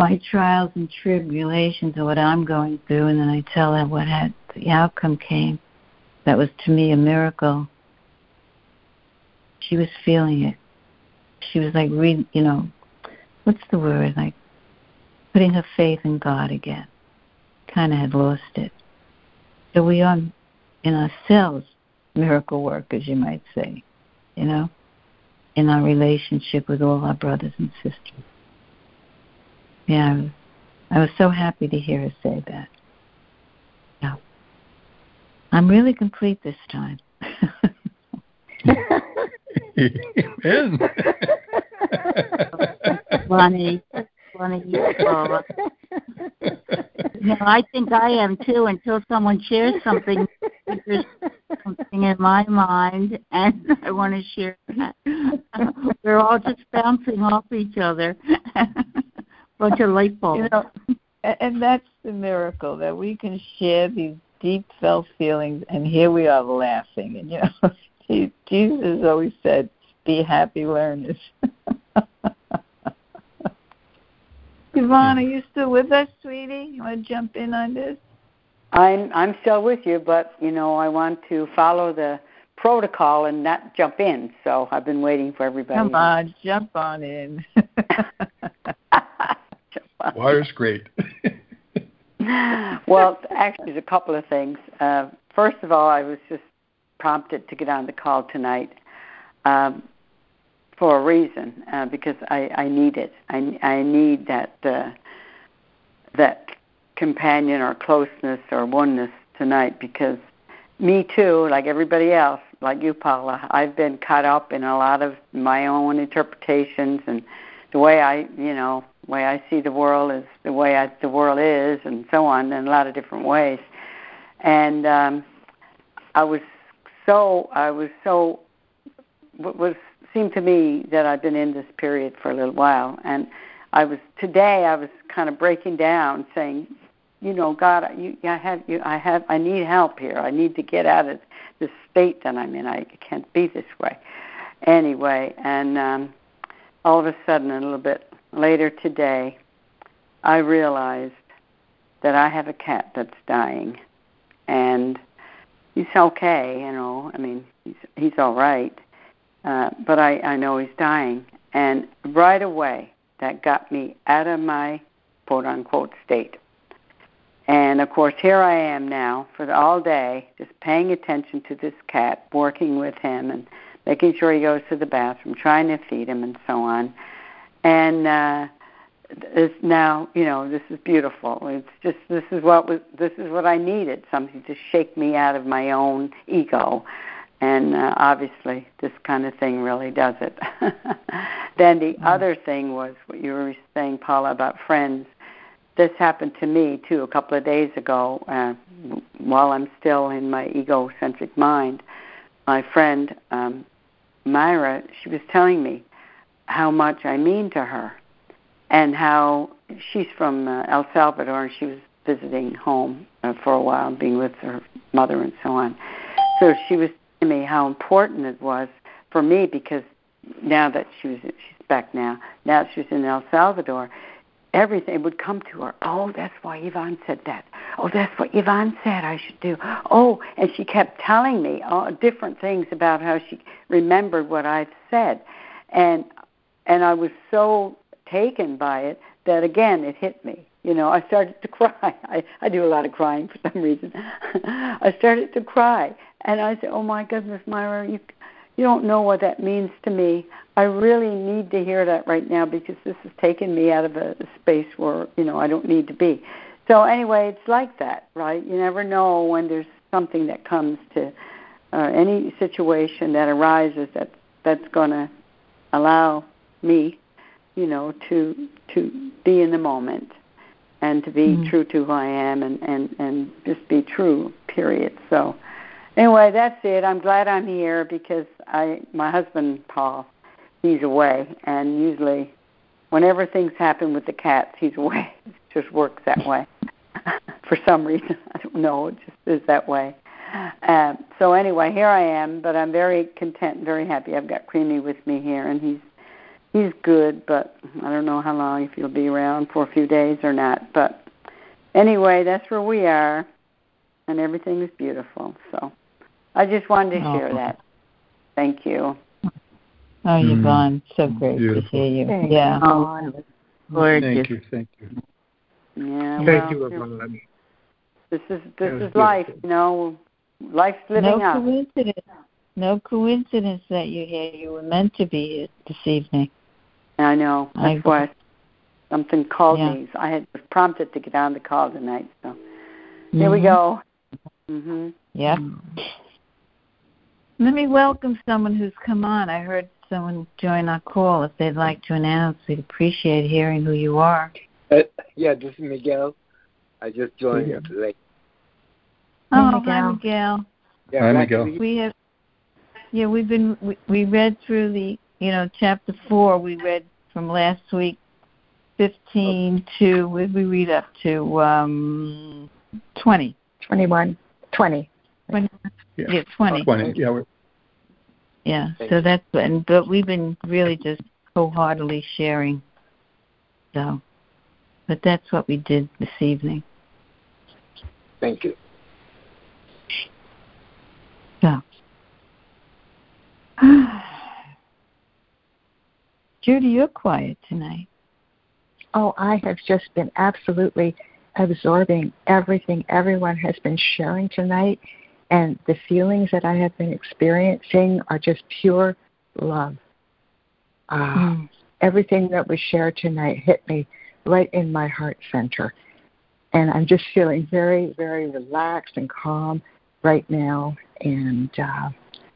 S1: my trials and tribulations or what I'm going through, and then I tell her what had the outcome came that was to me a miracle. She was feeling it. She was like, read, you know, what's the word? Like putting her faith in God again. Kind of had lost it. So we are in ourselves miracle workers, you might say, you know, in our relationship with all our brothers and sisters. Yeah, I was, I was so happy to hear her say that. I'm really complete this time.
S2: Amen.
S3: funny, funny. Uh, you know, I think I am too. Until someone shares something, there's something in my mind, and I want to share that. We're all just bouncing off each other. Bunch of light bulbs.
S1: You know, and that's the miracle that we can share these deep felt feelings, and here we are laughing. And you know, Jesus always said, be happy learners. Yvonne, are you still with us, sweetie? You want to jump in on this?
S7: I'm I'm still with you, but you know I want to follow the protocol and not jump in. So I've been waiting for everybody.
S1: Come on, jump on in.
S2: Water's great.
S7: Well, actually, there's a couple of things. Uh, first of all, I was just prompted to get on the call tonight um, for a reason, uh, because I, I need it. I, I need that uh, that companion or closeness or oneness tonight because me too, like everybody else, like you, Paula, I've been caught up in a lot of my own interpretations and the way I, you know, way I see the world is the way I, the world is, and so on, in a lot of different ways. And um, I was so, I was so, what was seemed to me that I've been in this period for a little while, and I was today. I was kind of breaking down, saying, you know, God, you, I have, you, I have, I need help here. I need to get out of this state that I'm in. I can't be this way, anyway. And um, all of a sudden, a little bit later today, I realized that I have a cat that's dying, and he's okay. You know, I mean, he's he's all right, uh, but I I know he's dying, and right away that got me out of my quote unquote state. And of course, here I am now for all day, just paying attention to this cat, working with him, and making sure he goes to the bathroom, trying to feed him, and so on and uh, it's now you know this is beautiful. It's just this is what was this is what I needed something to shake me out of my own ego, and uh, obviously this kind of thing really does it. then the mm-hmm. other thing was what you were saying, Paula, about friends. This happened to me too a couple of days ago. Uh, while I'm still in my egocentric mind, my friend um, Myra, she was telling me how much I mean to her and how she's from uh, El Salvador and she was visiting home uh, for a while, being with her mother and so on. So she was telling me how important it was for me because now that she was she's back now, now she's in El Salvador, everything would come to her. Oh, that's why Yvonne said that. Oh, that's what Yvonne said I should do. Oh, and she kept telling me all different things about how she remembered what I've said. And and I was so taken by it that again it hit me. You know, I started to cry. I, I do a lot of crying for some reason. I started to cry, and I said, "Oh my goodness, Myra, you you don't know what that means to me. I really need to hear that right now because this has taken me out of a space where you know I don't need to be." So anyway, it's like that, right? You never know when there's something that comes to uh, any situation that arises that that's going to allow me, you know, to to be in the moment and to be mm-hmm. true to who I am and, and, and just be true, period. So anyway, that's it. I'm glad I'm here because I my husband Paul, he's away and usually whenever things happen with the cats, he's away. It just works that way. For some reason. I don't know, it just is that way. Um, so anyway, here I am, but I'm very content and very happy. I've got Creamy with me here, and he's he's good, but I don't know how long if he'll be around for a few days or not. But anyway, that's where we are, and everything is beautiful. So I just wanted to oh. share that. Thank you.
S1: Oh, Yvonne, mm. so great beautiful. to hear you. Thank yeah.
S2: Oh, Thank you. Thank you.
S7: Yeah.
S5: Thank well, you, Yvonne.
S7: This is this is life, you know. Life's living
S1: no
S7: up.
S1: Coincidence. No coincidence that you're here. You were meant to be here this evening.
S7: I know. That's I, why something called yeah. me. I had was prompted to get on the call tonight. So mm-hmm. here we mm-hmm. go.
S1: Mm-hmm. Yeah. Let me welcome someone who's come on. I heard someone join our call. If they'd like to announce, we'd appreciate hearing who you are.
S8: Uh, yeah, this is Miguel. I just joined yeah. late.
S1: Oh, Miguel. hi, Miguel.
S2: Yeah, hi, Miguel.
S1: We have, yeah, we've been we, we read through the you know chapter four. We read from last week, 15 to, where did we read up to? Um, 20.
S4: 21. 20.
S1: 20. Yeah, yeah 20.
S2: 20, yeah.
S1: Yeah. So that's and but we've been really just wholeheartedly sharing. So, but that's what we did this evening.
S8: Thank you.
S1: So. Judy, you're quiet tonight.
S4: Oh, I have just been absolutely absorbing everything everyone has been sharing tonight, and the feelings that I have been experiencing are just pure love. Uh,
S1: Mm.
S4: Everything that was shared tonight hit me right in my heart center. And I'm just feeling very, very relaxed and calm right now and uh,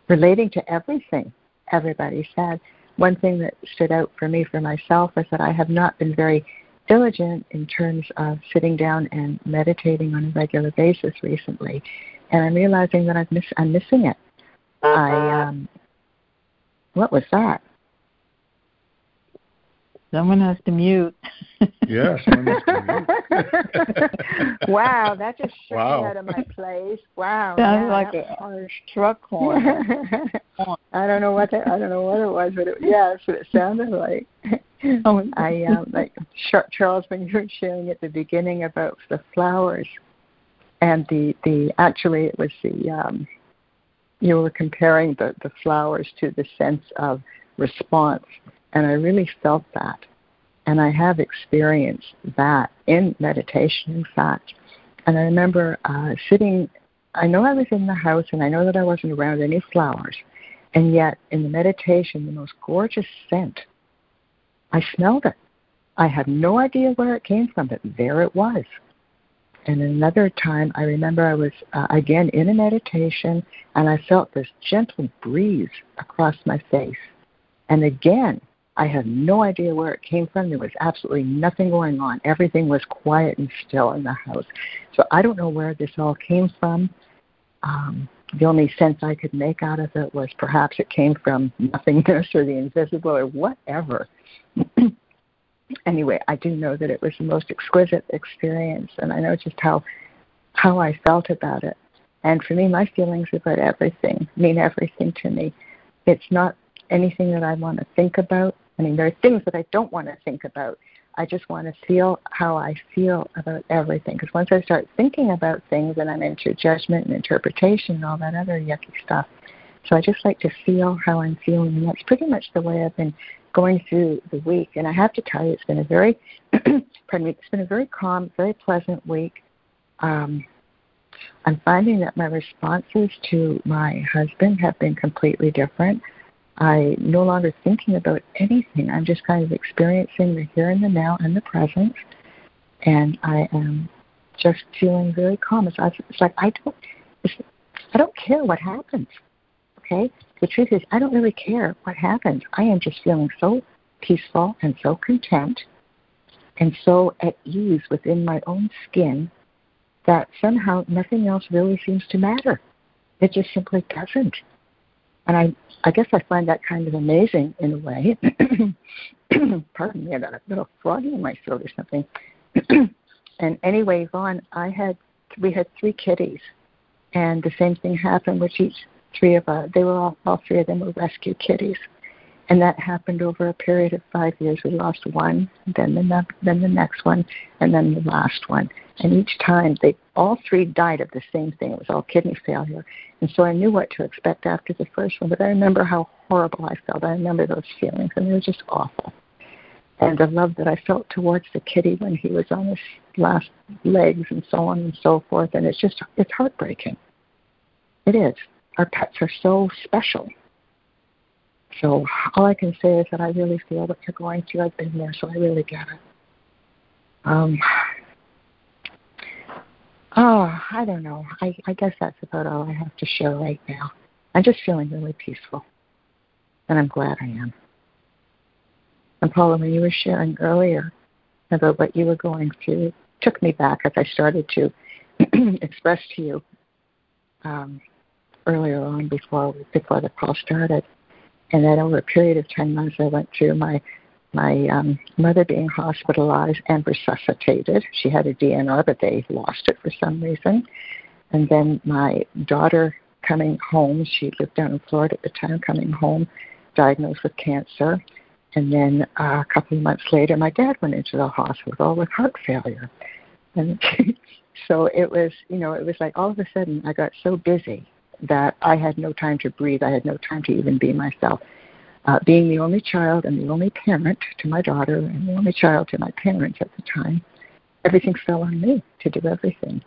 S4: relating to everything everybody said. One thing that stood out for me for myself is that I have not been very diligent in terms of sitting down and meditating on a regular basis recently. And I'm realizing that I've miss, I'm missing it. I um, what was that?
S1: Someone has to mute.
S2: Yes.
S4: wow, that just shook
S2: Wow.
S4: me out of my place. Wow,
S1: Sounds
S4: yeah,
S1: like
S4: that
S1: a
S4: was harsh.
S1: truck horn.
S4: I don't know what the, I don't know what it was, but it, yeah, that's what it sounded like.
S1: Oh,
S4: I um, like Charles when you were sharing at the beginning about the flowers, and the the actually it was the um, you were comparing the the flowers to the sense of response, and I really felt that, and I have experienced that in meditation, in fact. And I remember uh, sitting. I know I was in the house, and I know that I wasn't around any flowers, and yet in the meditation, the most gorgeous scent I smelled it. I had no idea where it came from, but there it was. And another time, I remember I was uh, again in a meditation, and I felt this gentle breeze across my face. And again, I had no idea where it came from. There was absolutely nothing going on. Everything was quiet and still in the house. So I don't know where this all came from. Um, the only sense I could make out of it was perhaps it came from nothingness or the invisible or whatever. anyway, I do know that it was the most exquisite experience, and I know just how how I felt about it. And for me, my feelings about everything mean everything to me. It's not anything that I want to think about. I mean, there are things that I don't want to think about. I just want to feel how I feel about everything. Because once I start thinking about things, and I'm into judgment and interpretation and all that other yucky stuff. So I just like to feel how I'm feeling, and that's pretty much the way I've been going through the week. And I have to tell you, it's been a very, pardon me, it's been a very calm, very pleasant week. Um, I'm finding that my responses to my husband have been completely different. I no longer thinking about anything. I'm just kind of experiencing the here and the now and the present, and I am just feeling very calm. It's, it's like I don't, I don't care what happens. Okay, the truth is, I don't really care what happens. I am just feeling so peaceful and so content, and so at ease within my own skin that somehow nothing else really seems to matter. It just simply doesn't. And I, I guess I find that kind of amazing in a way. Pardon me, I got a little froggy in my throat or something. and anyway, Vaughn, I had we had three kitties, and the same thing happened with each three of us. They were all all three of them were rescue kitties, and that happened over a period of five years. We lost one, then the ne- then the next one, and then the last one. And each time they all three died of the same thing. It was all kidney failure. And so I knew what to expect after the first one, but I remember how horrible I felt. I remember those feelings and they were just awful. And the love that I felt towards the kitty when he was on his last legs and so on and so forth. And it's just it's heartbreaking. It is. Our pets are so special. So all I can say is that I really feel what you're going through. I've been there, so I really get it. Um, Oh, I don't know. I, I guess that's about all I have to share right now. I'm just feeling really peaceful, and I'm glad I am. And Paula, when you were sharing earlier about what you were going through, it took me back as I started to express to you um, earlier on before before the call started, and that over a period of ten months, I went through my my um, mother being hospitalized and resuscitated. She had a DNR, but they lost it for some reason. And then my daughter coming home. She lived down in Florida at the time, coming home, diagnosed with cancer. And then uh, a couple of months later, my dad went into the hospital with heart failure. And so it was, you know, it was like all of a sudden I got so busy that I had no time to breathe. I had no time to even be myself. Uh, being the only child and the only parent to my daughter and the only child to my parents at the time, everything fell on me to do everything.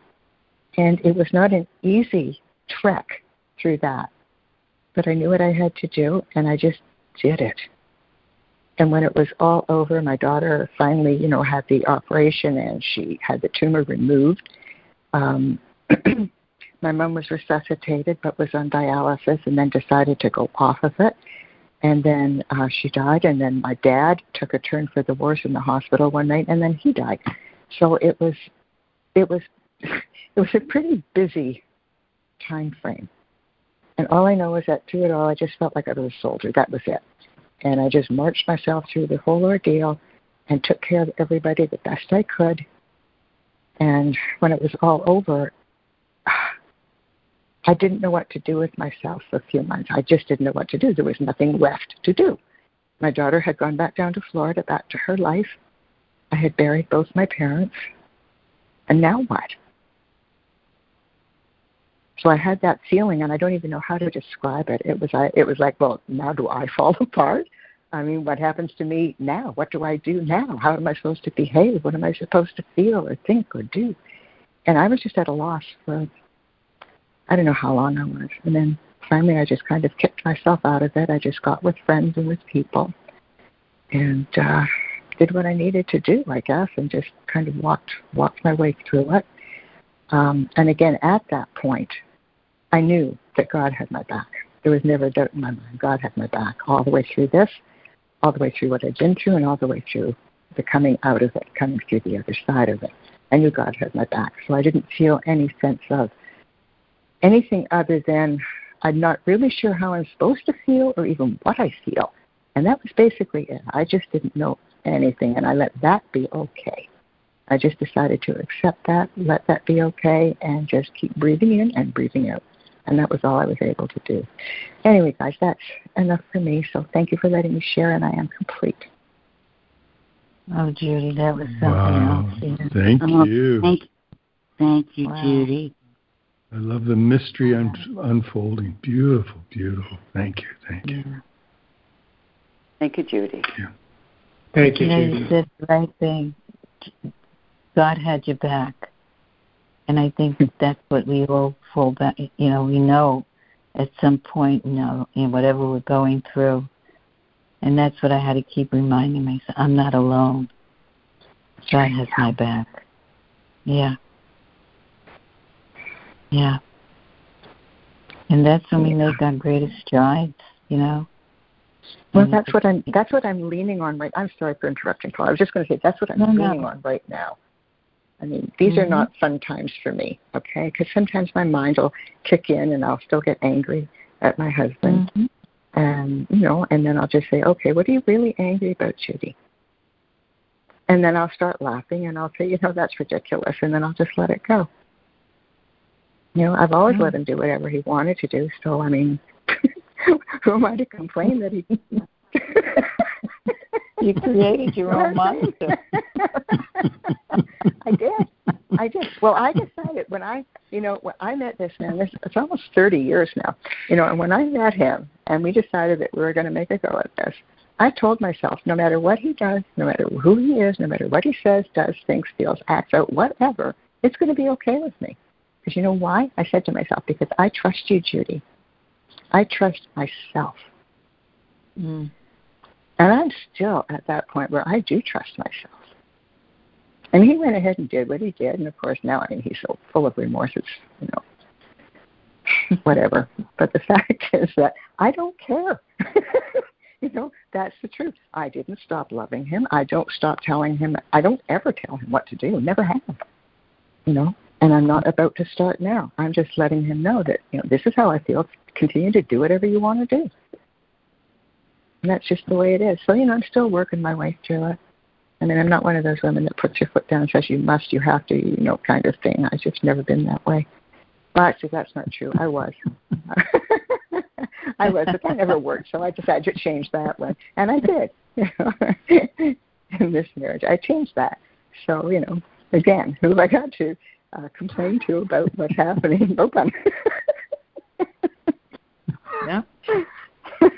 S4: And it was not an easy trek through that. But I knew what I had to do, and I just did it. And when it was all over, my daughter finally, you know, had the operation and she had the tumor removed. Um, my mom was resuscitated but was on dialysis and then decided to go off of it. And then uh, she died, and then my dad took a turn for the worse in the hospital one night, and then he died. So it was, it was, it was a pretty busy time frame. And all I know is that through it all, I just felt like I was a soldier. That was it. And I just marched myself through the whole ordeal and took care of everybody the best I could. And when it was all over, I didn't know what to do with myself for a few months. I just didn't know what to do. There was nothing left to do. My daughter had gone back down to Florida, back to her life. I had buried both my parents. And now what? So I had that feeling, and I don't even know how to describe it. It was I, it was like, well, now do I fall apart? I mean, what happens to me now? What do I do now? How am I supposed to behave? What am I supposed to feel or think or do? And I was just at a loss for I don't know how long I was. And then finally, I just kind of kicked myself out of it. I just got with friends and with people, and uh, did what I needed to do, I guess, and just kind of walked walked my way through it. Um, and again, at that point, I knew that God had my back. There was never a doubt in my mind. God had my back all the way through this, all the way through what I'd been through, and all the way through the coming out of it, coming through the other side of it. I knew God had my back. So I didn't feel any sense of anything other than I'm not really sure how I'm supposed to feel or even what I feel. And that was basically it. I just didn't know anything, and I let that be okay. I just decided to accept that, let that be okay, and just keep breathing in and breathing out. And that was all I was able to do. Anyway, guys, that's enough for me. So thank you for letting me share, and I am complete.
S3: Oh, Judy, that was something
S2: wow.
S3: else. Yeah.
S2: Thank
S3: oh,
S2: you.
S3: Thank, thank you,
S1: Wow.
S3: Judy.
S2: I love the mystery un- unfolding. Beautiful, beautiful. Thank you, thank you.
S3: Yeah.
S7: Thank you, Judy.
S5: Thank you,
S1: You know, you
S5: Judy.
S1: said the right thing. God had your back. And I think that's what we all fall back, you know, we know at some point, you know, in whatever we're going through. And that's what I had to keep reminding myself. I'm not alone. God has my back. Yeah. Yeah. And that's when we make our greatest strides, you know.
S4: Well, that's what I'm. That's what I'm leaning on. Right. I'm sorry for interrupting, Paul. I was just going to say that's what I'm
S1: No, no.
S4: leaning on right now. I mean, these are
S1: Mhm.
S4: not fun times for me. Okay, because sometimes my mind will kick in, and I'll still get angry at my husband,
S1: Mhm.
S4: and you know, and then I'll just say, okay, what are you really angry about, Judy? And then I'll start laughing, and I'll say, you know, that's ridiculous, and then I'll just let it go. You know, I've always
S1: Mm.
S4: let him do whatever he wanted to do. So I mean, who am I to complain that he?
S1: You created your own monster.
S4: I did. I did. Well, I decided when I, you know, when I met this man, this it's almost 30 years now, you know, and when I met him and we decided that we were going to make a go at this, I told myself, no matter what he does, no matter who he is, no matter what he says, does, thinks, feels, acts out, whatever, it's going to be okay with me. Because you know why? I said to myself, because I trust you, Judy. I trust myself.
S1: Mm.
S4: And I'm still at that point where I do trust myself. And he went ahead and did what he did, and of course now I mean he's so full of remorse it's you know whatever. But the fact is that I don't care. you know, that's the truth. I didn't stop loving him. I don't stop telling him I don't ever tell him what to do. Never have. You know? And I'm not about to start now. I'm just letting him know that, you know, this is how I feel. Continue to do whatever you want to do. And that's just the way it is. So, you know, I'm still working my way through it. I mean, I'm not one of those women that puts your foot down and says you must, you have to, you know, kind of thing. I've just never been that way. Well, actually, that's not true. I was. I was, but that never worked. So I decided to change that one, and I did. In this marriage, I changed that. So you know, again, who have I got to uh, complain to about what's happening? Nobody.
S1: yeah.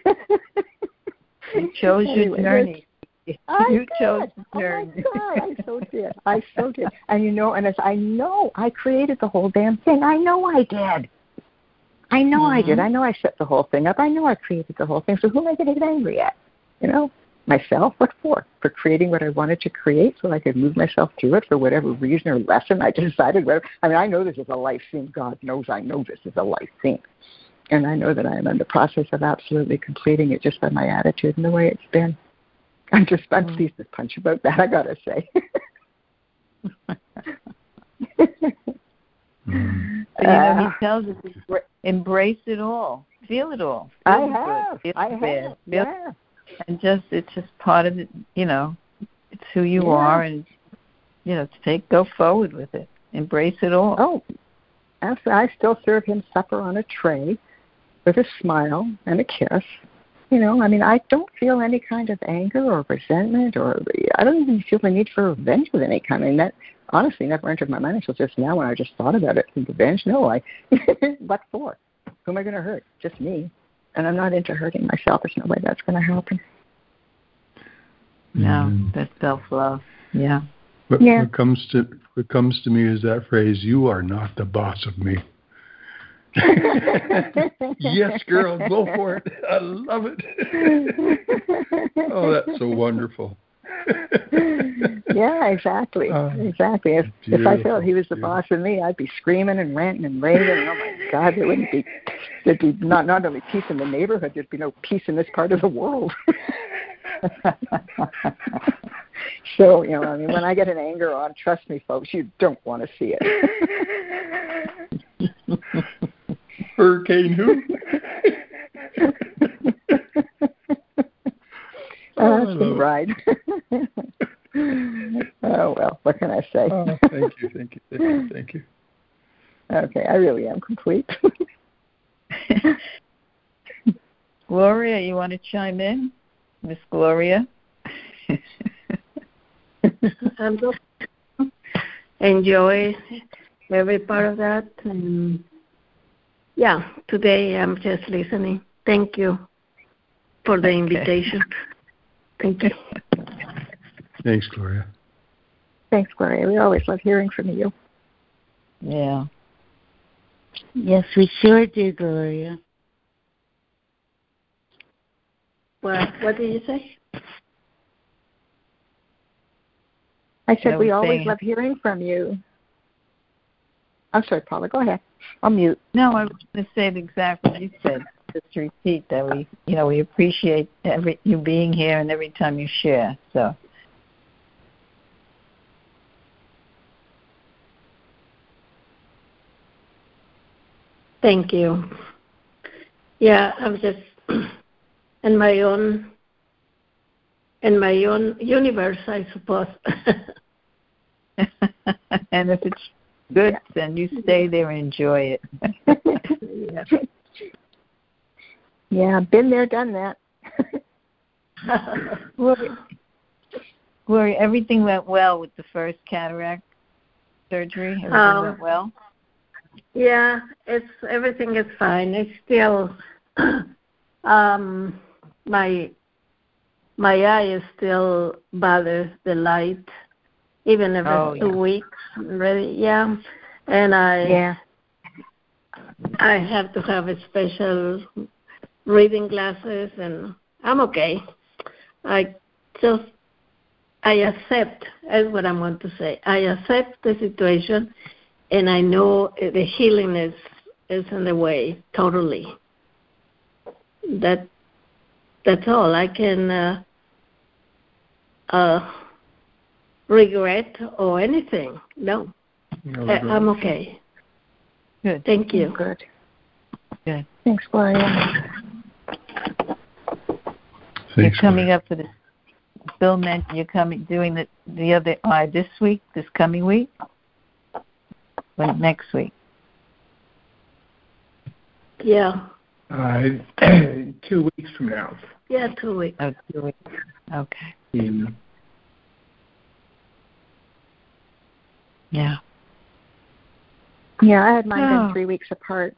S1: you chose your journey.
S4: I
S1: you
S4: did.
S1: chose the journey.
S4: Oh my God, I so did. I so did. And you know, and as I know, I created the whole damn thing. I know I did. I know mm-hmm. I did. I know I set the whole thing up. I know I created the whole thing. So who am I going to get angry at? You know, myself. What for? For creating what I wanted to create, so I could move myself through it for whatever reason or lesson I decided. Whatever. I mean, I know this is a life theme. God knows I know this is a life theme, and I know that I am in the process of absolutely completing it just by my attitude and the way it's been. I'm just I'm mm-hmm. pleased as punch about that. I gotta say.
S1: mm. But, you know, he uh, tells us embrace it all, feel it all. Feel
S4: I have.
S1: Feel
S4: I have. Feel, yeah.
S1: And just it's just part of it. You know, it's who you
S4: yeah.
S1: are, and you know, take go forward with it. Embrace it all.
S4: Oh, absolutely. I still serve him supper on a tray, with a smile and a kiss. You know, I mean, I don't feel any kind of anger or resentment, or I don't even feel the need for revenge of any kind. I mean, that honestly never entered my mind until just now when I just thought about it. Revenge? No, I. what for? Who am I going to hurt? Just me. And I'm not into hurting myself. There's no way that's going to happen.
S1: No, mm. that's self love. Yeah.
S2: What,
S4: yeah.
S2: what comes to what comes to me is that phrase, "You are not the boss of me." yes, girl, go for it. I love it. oh, that's so wonderful.
S4: yeah, exactly, uh, exactly. If if I felt he was the boss of me, I'd be screaming and ranting and raving. And, oh my God, there wouldn't be there'd be not not only peace in the neighborhood, there'd be no peace in this part of the world. so you know, I mean, when I get an anger on, trust me, folks, you don't want to see it.
S2: Hurricane who?
S4: oh, that's a ride. oh well, what can I say?
S2: Oh, thank you, thank you, thank you, thank you.
S4: Okay, I really am complete.
S1: Gloria, you want to chime in, Miss Gloria?
S6: I'm just enjoy every part of that, and yeah, today I'm just listening. Thank you for the invitation. Thank you.
S2: Thanks, Gloria.
S4: Thanks, Gloria. We always love hearing from you.
S1: Yeah.
S3: Yes, we sure do, Gloria.
S6: What what did you say?
S4: I said I we always saying. love hearing from you. I'm sorry, Paula. Go ahead. I'll mute.
S1: No, I was going to say exactly what you said. Just to repeat that we, you know, we appreciate every you being here and every time you share. So.
S6: Thank you. Yeah, I'm just in my own in my own universe, I suppose.
S1: and if it's good, then you stay there and enjoy it.
S4: yeah. Yeah, been there, done that.
S1: Gloria, Gloria, everything went well with the first cataract surgery. Everything um, went well.
S6: Yeah, it's everything is fine. It's still um my my eye is still bothers the light even if oh, it's two weeks really Yeah, and I
S4: yeah
S6: I have to have a special reading glasses, and I'm okay. I just I accept. Is what I want to say. I accept the situation, and I know the healing is is in the way totally. That that's all I can. Uh, uh, regret or anything. No, no I, I'm okay.
S1: Good.
S6: Thank you.
S4: Good.
S1: Good.
S4: Thanks, Gloria.
S1: You're coming up for the Bill mentioned you're coming doing the the other uh, this week, this coming week, or next week.
S6: Yeah.
S5: Uh, two weeks from now.
S6: Yeah, two weeks.
S1: Oh, two weeks. Okay.
S5: In,
S1: Yeah.
S4: Yeah, I had mine
S1: Oh.
S4: been three weeks apart.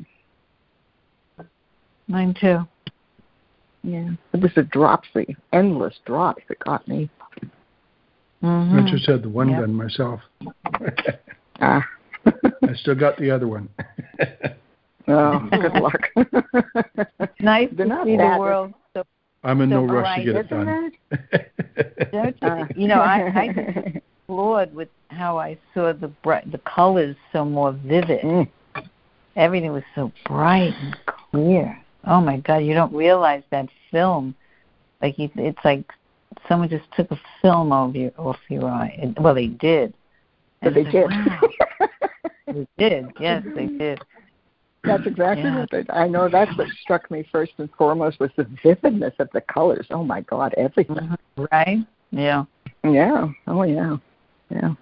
S1: Mine too.
S4: Yeah. It was a dropsy, endless drops that got me.
S1: Mm-hmm.
S2: I just had the one
S1: Yep.
S2: done myself.
S4: Ah.
S2: I still got the other one.
S4: oh, good luck.
S1: It's nice
S4: They're
S1: to
S4: not
S1: see
S4: bad.
S1: the world so
S2: I'm in
S1: So
S2: no rush to get it
S4: Isn't
S2: done.
S1: don't you?
S4: Uh,
S1: you know, I, I just explored with how I saw the bright, the colors so more vivid.
S4: Mm.
S1: Everything was so bright and clear. Oh my God! You don't realize that film, like you, it's like someone just took a film over your off your eye. And, well, they did.
S4: But
S1: And
S4: they
S1: it's
S4: did.
S1: Wow, they did. Yes, they did.
S4: That's exactly
S1: Yeah.
S4: what they, I know. That's what struck me first and foremost was the vividness of the colors. Oh my God, everything.
S1: Mhm. Right? Yeah.
S4: Yeah. Oh yeah. Yeah.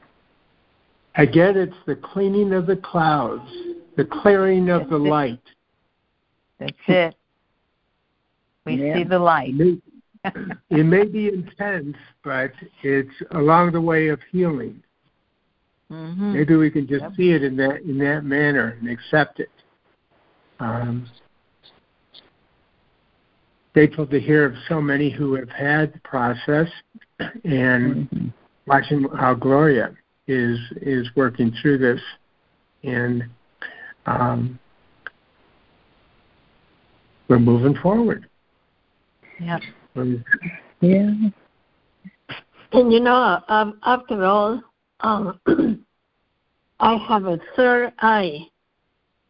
S5: Again, it's the cleaning of the clouds, the clearing of the light.
S1: That's it. We
S4: Yeah.
S1: see the light.
S5: It may, be intense, but it's along the way of healing.
S1: hmm
S5: Maybe we can just
S1: Yep.
S5: see it in that in that manner and accept it. Um, grateful to hear of so many who have had the process and
S4: Mhm.
S5: watching how Gloria is is working through this and um, we're moving forward.
S1: Yep.
S5: We're-
S4: Yeah.
S6: And you know, um, after all, um, I have a third eye.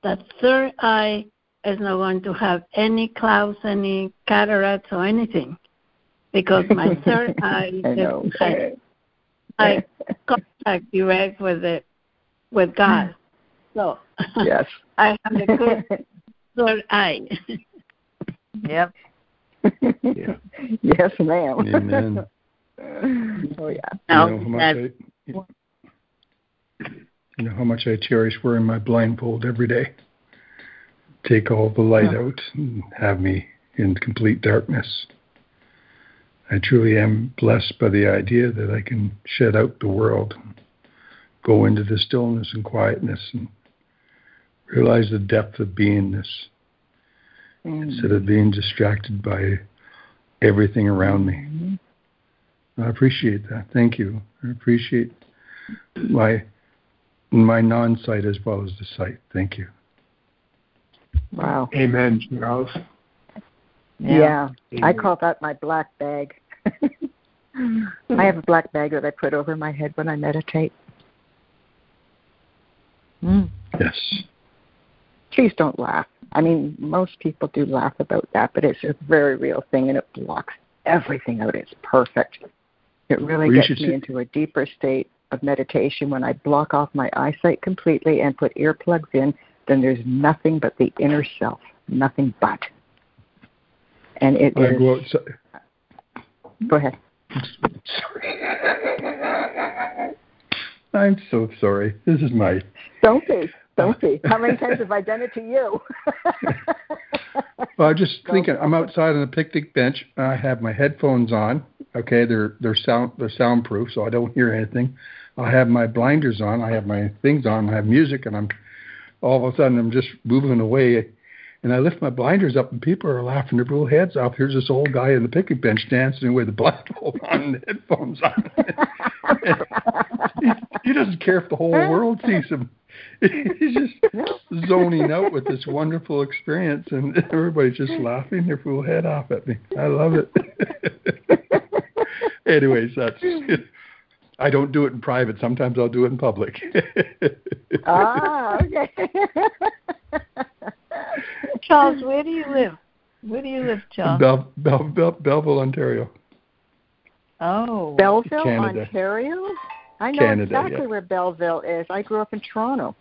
S6: That third eye is not going to have any clouds, any cataracts, or anything, because my third eye
S4: I know.
S6: is I, I contact direct with it, with God. So
S4: yes.
S6: I have a good third eye.
S1: Yep.
S5: Yeah.
S4: Yes, ma'am.
S2: Amen.
S4: oh yeah.
S2: You know how much I, you know how much I cherish wearing my blindfold every day. Take all the light out and have me in complete darkness. I truly am blessed by the idea that I can shed out the world, go into the stillness and quietness, and realize the depth of beingness instead of being distracted by everything around me.
S4: Mhm.
S2: I appreciate that. Thank you. I appreciate my my non-sight as well as the sight. Thank you.
S4: Wow.
S5: Amen, Charles.
S4: Yeah. I
S5: Amen.
S4: call that my black bag. I have a black bag that I put over my head when I meditate.
S1: Mm.
S2: Yes.
S4: Please don't laugh. I mean, most people do laugh about that, but it's a very real thing and it blocks everything out. It's perfect. It really
S2: Well,
S4: gets me
S2: see-
S4: into a deeper state of meditation when I block off my eyesight completely and put earplugs in, then there's nothing but the inner self. Nothing but. And it
S2: I
S4: is-
S2: go.
S4: Go ahead.
S2: Sorry. I'm so sorry. This is my.
S4: Don't be. Be. How many times have I done it to you?
S2: Well, I'm just
S4: Go
S2: thinking. I'm outside on a picnic bench. And I have my headphones on. Okay, they're they're sound they're soundproof, so I don't hear anything. I have my blinders on. I have my things on. I have music, and I'm all of a sudden I'm just moving away, and I lift my blinders up, and people are laughing their little heads off. Here's this old guy in the picnic bench dancing with the blindfold on and the headphones on. he, he doesn't care if the whole world sees him. He's just zoning out with this wonderful experience, and everybody's just laughing their fool head off at me. I love it. Anyways, that's. I don't do it in private. Sometimes I'll do it in public.
S4: ah, okay.
S1: Charles, where do you live? Where do you live, Charles?
S2: Bel, Bel, Bel, Belleville, Ontario.
S1: Oh.
S4: Belleville,
S2: Canada.
S4: Ontario? I know
S2: Canada,
S4: exactly
S2: yeah.
S4: where Belleville is. I grew up in Toronto.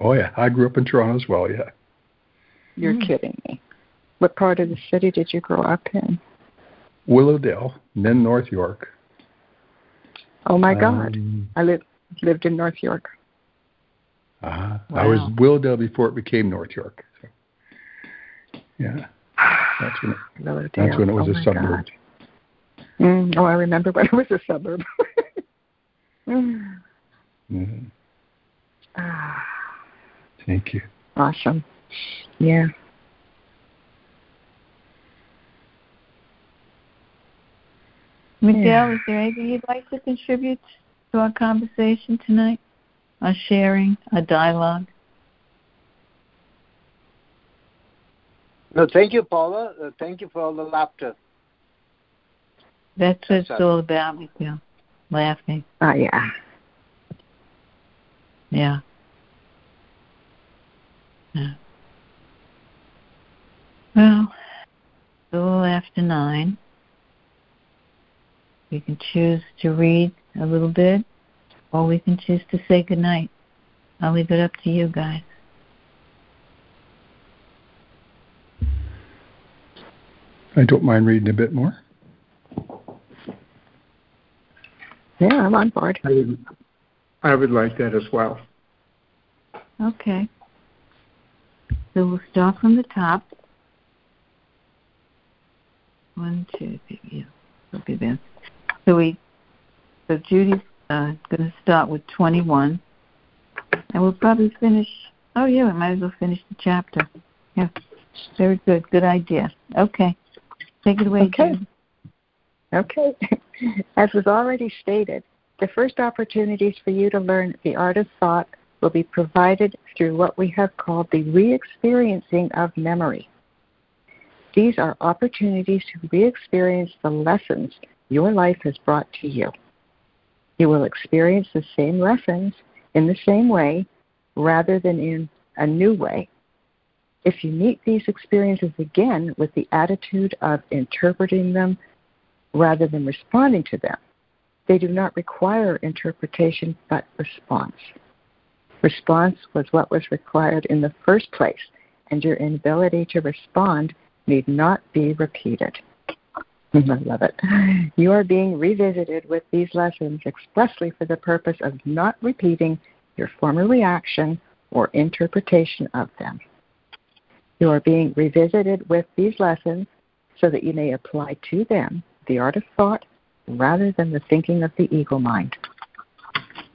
S2: Oh yeah, I grew up in Toronto as well. Yeah,
S4: You're
S1: Hmm.
S4: kidding me. What part of the city did you grow up in?
S2: Willowdale, then North York.
S4: Oh my God.
S2: Um,
S4: I lived lived in North York.
S2: uh, I was Willowdale before it became North York. So Yeah. That's when it, that's when it was
S4: oh
S2: a suburb.
S4: Mm, oh, I remember when it was a suburb.
S2: mm-hmm.
S4: ah.
S2: Thank you.
S4: Awesome. Yeah.
S1: Michelle,
S4: Yeah.
S1: is there anything you'd like to contribute to our conversation tonight? Our sharing, our dialogue?
S8: No, thank you, Paula. Uh, thank you for all the laughter.
S1: That's what it's
S8: That's
S1: all about, Michelle. Laughing.
S4: Oh, yeah.
S1: Yeah. Yeah. Well, it's a little after nine. We can choose to read a little bit, or we can choose to say goodnight. I'll leave it up to you guys.
S2: I don't mind reading a bit more.
S4: Yeah, I'm on board.
S5: I would, I would like that as well.
S1: Okay. So we'll start from the top. One, two, three, yeah. Okay, then. So we, so Judy's uh, going to start with 21, and we'll probably finish. Oh yeah, we might as well finish the chapter. Yeah, very good. Good idea. Okay, take it away,
S4: Okay.
S1: Judy.
S4: Okay. As was already stated, the first opportunities for you to learn the art of thought will be provided through what we have called the re experiencing of memory. These are opportunities to re experience the lessons your life has brought to you. You will experience the same lessons in the same way rather than in a new way. If you meet these experiences again with the attitude of interpreting them rather than responding to them, they do not require interpretation but response. Response was what was required in the first place, and your inability to respond need not be repeated. I love it. You are being revisited with these lessons expressly for the purpose of not repeating your former reaction or interpretation of them. You are being revisited with these lessons so that you may apply to them the art of thought rather than the thinking of the ego mind.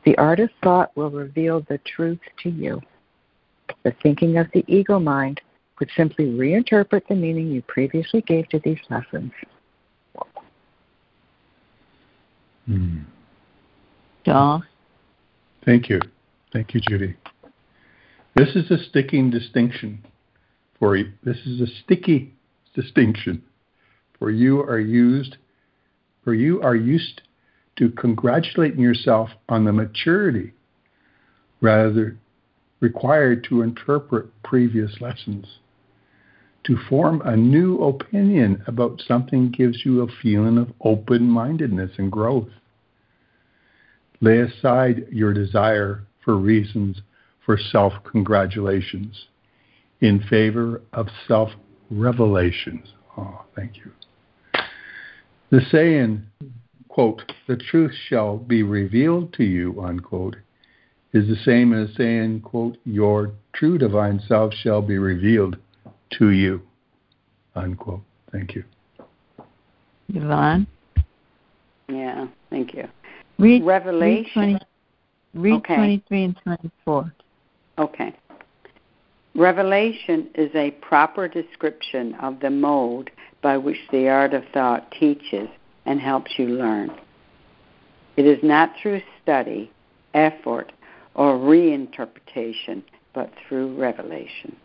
S4: The art of thought will reveal the truth to you. The thinking of the ego mind would simply reinterpret the meaning you previously gave to these lessons.
S2: Hmm.
S1: Doll.
S2: Thank you. Thank you, Judy. This is a sticking distinction for you. This is a sticky distinction. For you are used for you are used to congratulating yourself on the maturity rather required to interpret previous lessons. To form a new opinion about something gives you a feeling of open mindedness and growth. Lay aside your desire for reasons for self congratulations in favor of self revelations. Oh, thank you. The saying, quote, the truth shall be revealed to you, unquote, is the same as saying, quote, your true divine self shall be revealed to you, unquote. Thank you.
S1: Yvonne.
S7: Yeah, thank you.
S1: Read
S7: Revelation.
S1: Read, 20, read
S7: Okay.
S1: 23 and 24.
S7: Okay. Revelation is a proper description of the mode by which the art of thought teaches and helps you learn. It is not through study, effort, or reinterpretation, but through revelation.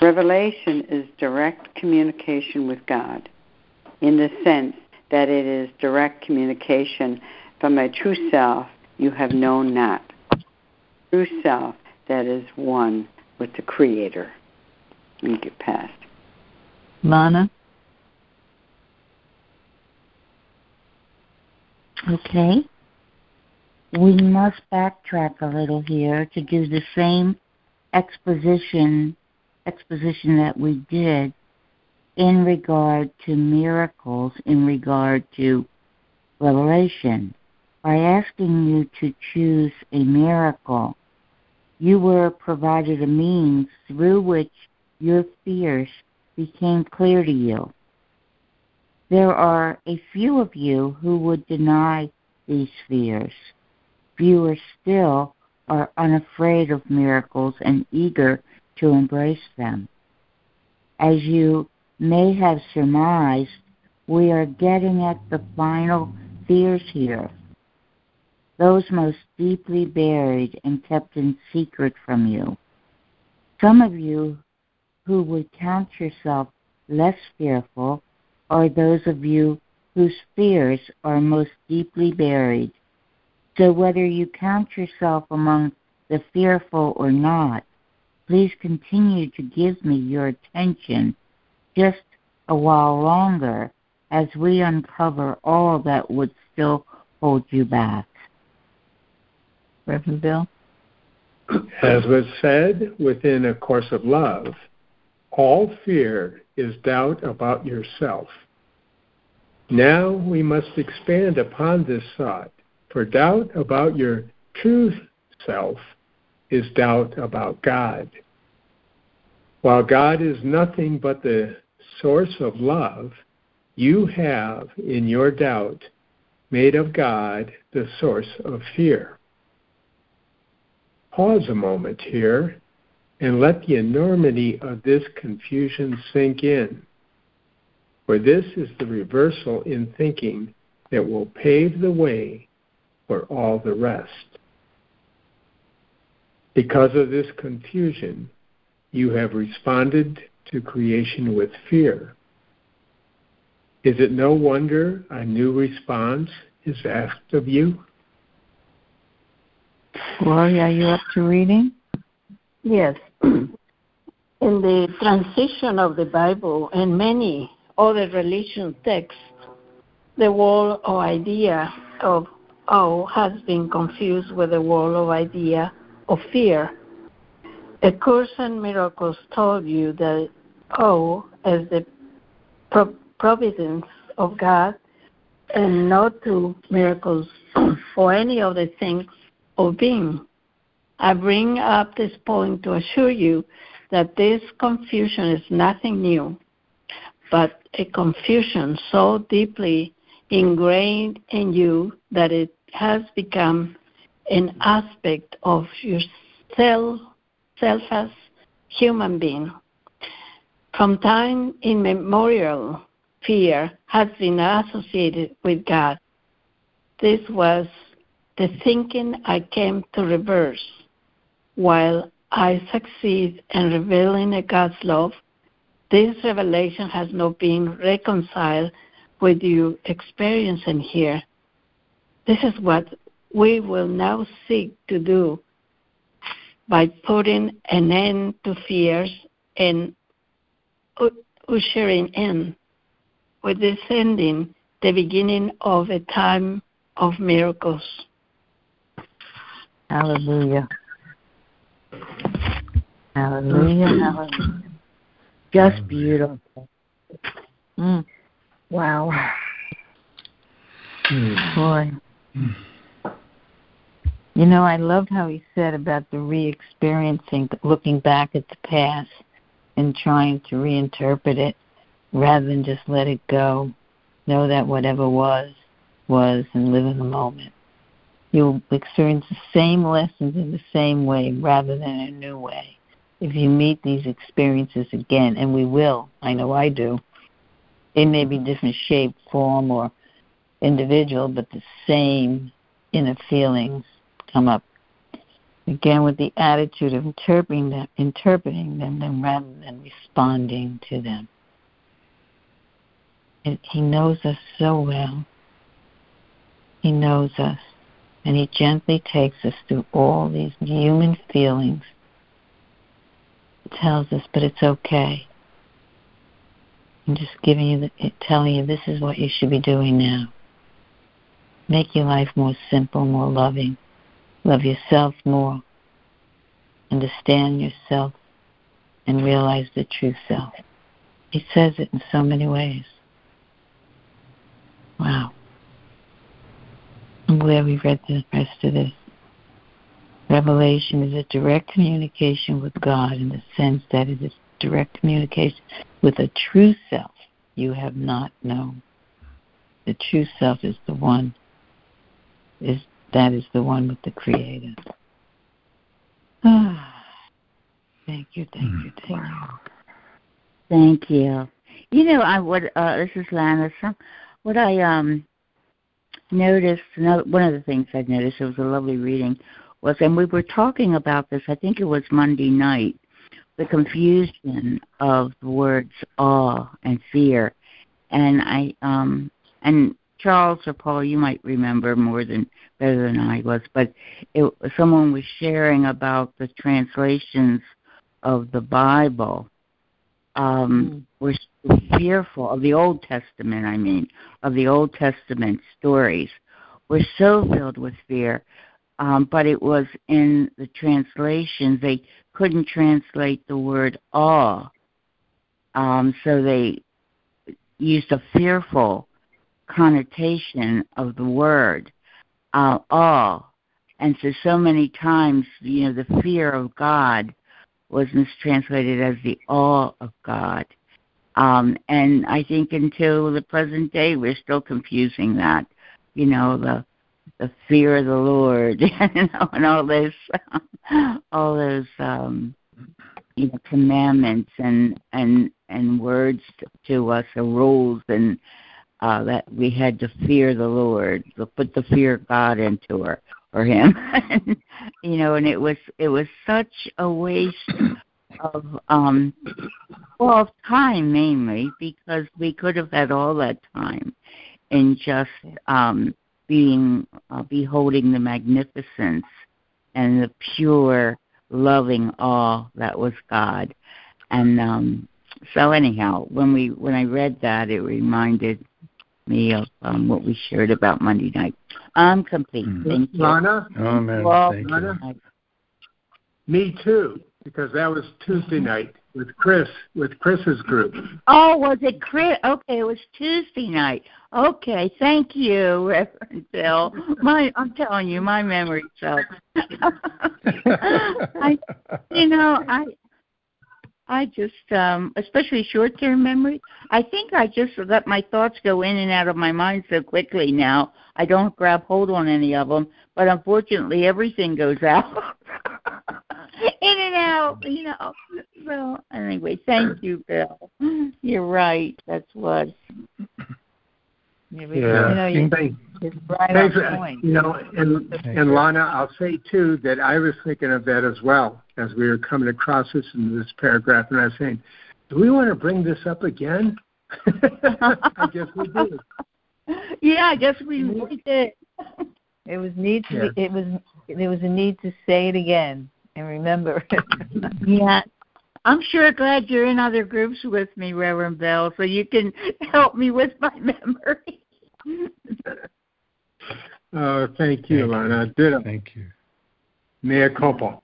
S7: Revelation is direct communication with God in the sense that it is direct communication from a true self you have known not, true self that is one with the Creator. Let me get past.
S1: Lana.
S3: Okay. We must backtrack a little here to do the same exposition exposition that we did in regard to miracles, in regard to revelation. By asking you to choose a miracle, you were provided a means through which your fears became clear to you. There are a few of you who would deny these fears. Fewer still are unafraid of miracles and eager to embrace them. As you may have surmised, we are getting at the final fears here, those most deeply buried and kept in secret from you. Some of you who would count yourself less fearful are those of you whose fears are most deeply buried. So whether you count yourself among the fearful or not, please continue to give me your attention just a while longer as we uncover all that would still hold you back. Reverend Bill?
S5: As was said within A Course of Love, all fear is doubt about yourself. Now we must expand upon this thought, for doubt about your true self is doubt about God. While God is nothing but the source of love, you have, in your doubt, made of God the source of fear. Pause a moment here and let the enormity of this confusion sink in. For this is the reversal in thinking that will pave the way for all the rest. Because of this confusion, you have responded to creation with fear. Is it no wonder a new response is asked of you?
S1: Gloria, are you up to reading?
S6: Yes. In the transition of the Bible and many other religion texts, the wall or idea of awe has been confused with the whole idea of fear. A Course in Miracles told you that oh, awe is the providence of God and not to miracles or any of the things of being. I bring up this point to assure you that this confusion is nothing new, but a confusion so deeply ingrained in you that it has become an aspect of your self, self as human being. From time immemorial, fear has been associated with God. This was the thinking I came to reverse. While I succeed in revealing God's love, this revelation has not been reconciled with you experiencing here. This is what we will now seek to do by putting an end to fears and ushering in with this ending the beginning of a time of miracles.
S1: Hallelujah. Hallelujah. Hallelujah. Just beautiful. Mm. Wow. Boy. You know, I loved how he said about the re experiencing, looking back at the past and trying to reinterpret it rather than just let it go. Know that whatever was, was, and live in the moment. You'll experience the same lessons in the same way rather than a new way. If you meet these experiences again, and we will, I know I do, it may be different shape, form, or individual, but the same inner feelings come up. Again, with the attitude of interpreting them, interpreting them, them rather than responding to them. He knows us so well. He knows us. And He gently takes us through all these human feelings. Tells us, but it's okay. I'm just giving you, the, telling you this is what you should be doing now. Make your life more simple, more loving. Love yourself more. Understand yourself and realize the true self. He says it in so many ways. Wow. I'm glad we read the rest of this. Revelation is a direct communication with God in the sense that it is direct communication with a true self you have not known. The true self is the one is that is the one with the creator. Ah. Thank you, thank you, thank you.
S3: Thank you. You know, I what uh, this is Lana. Some, what I um noticed, another, one of the things I noticed, it was a lovely reading, was, and we were talking about this. I think it was Monday night, the confusion of the words awe and fear, and I um and Charles or Paul, you might remember more than better than I was, but it, someone was sharing about the translations of the Bible um, mm. were fearful of the Old Testament. I mean, of the Old Testament stories were so filled with fear. Um, but it was in the translations they couldn't translate the word awe, um, so they used a fearful connotation of the word uh, awe. And so, so many times, you know, the fear of God was mistranslated as the awe of God. Um, and I think until the present day, we're still confusing that, you know, the the fear of the Lord, you know, and all those, all those, um, you know, commandments and and and words to us, or rules, and uh, that we had to fear the Lord, to put the fear of God into her for him. You know and it was it was such a waste of um well of time mainly because we could have had all that time in just um being uh, beholding the magnificence and the pure loving awe that was god and um so anyhow when we when i read that it reminded me of um, what we shared about Monday night. I'm complete. Mm-hmm. Thank you.
S5: Lana?
S2: Oh, man. Well, Thank
S5: Lana? you. Me too, because that was Tuesday night with Chris, with Chris's group.
S3: Oh, was it Chris? Okay, it was Tuesday night. Okay, thank you, Reverend Bill. My, I'm telling you, my memory sucks. I, you know, I I just, um, especially short term memory, I think I just let my thoughts go in and out of my mind so quickly now. I don't grab hold on any of them, but unfortunately, everything goes out. in and out, you know. So, anyway, thank you, Bill. You're right. That's what.
S5: Yeah, you know, you, right Thanks, on uh, point. You know, and and Lana, I'll say too that I was thinking of that as well as we were coming across this in this paragraph, and I was saying, do we want to bring this up again? I guess we do.
S3: Yeah, I guess we, mm-hmm. we did.
S1: It was need to. Yeah. Be, it was. There was a need to say it again and remember. it.
S3: yeah, I'm sure glad you're in other groups with me, Reverend Bell, so you can help me with my memory.
S5: oh, thank you, Lana. Ditto.
S2: Thank you.
S5: Mea culpa.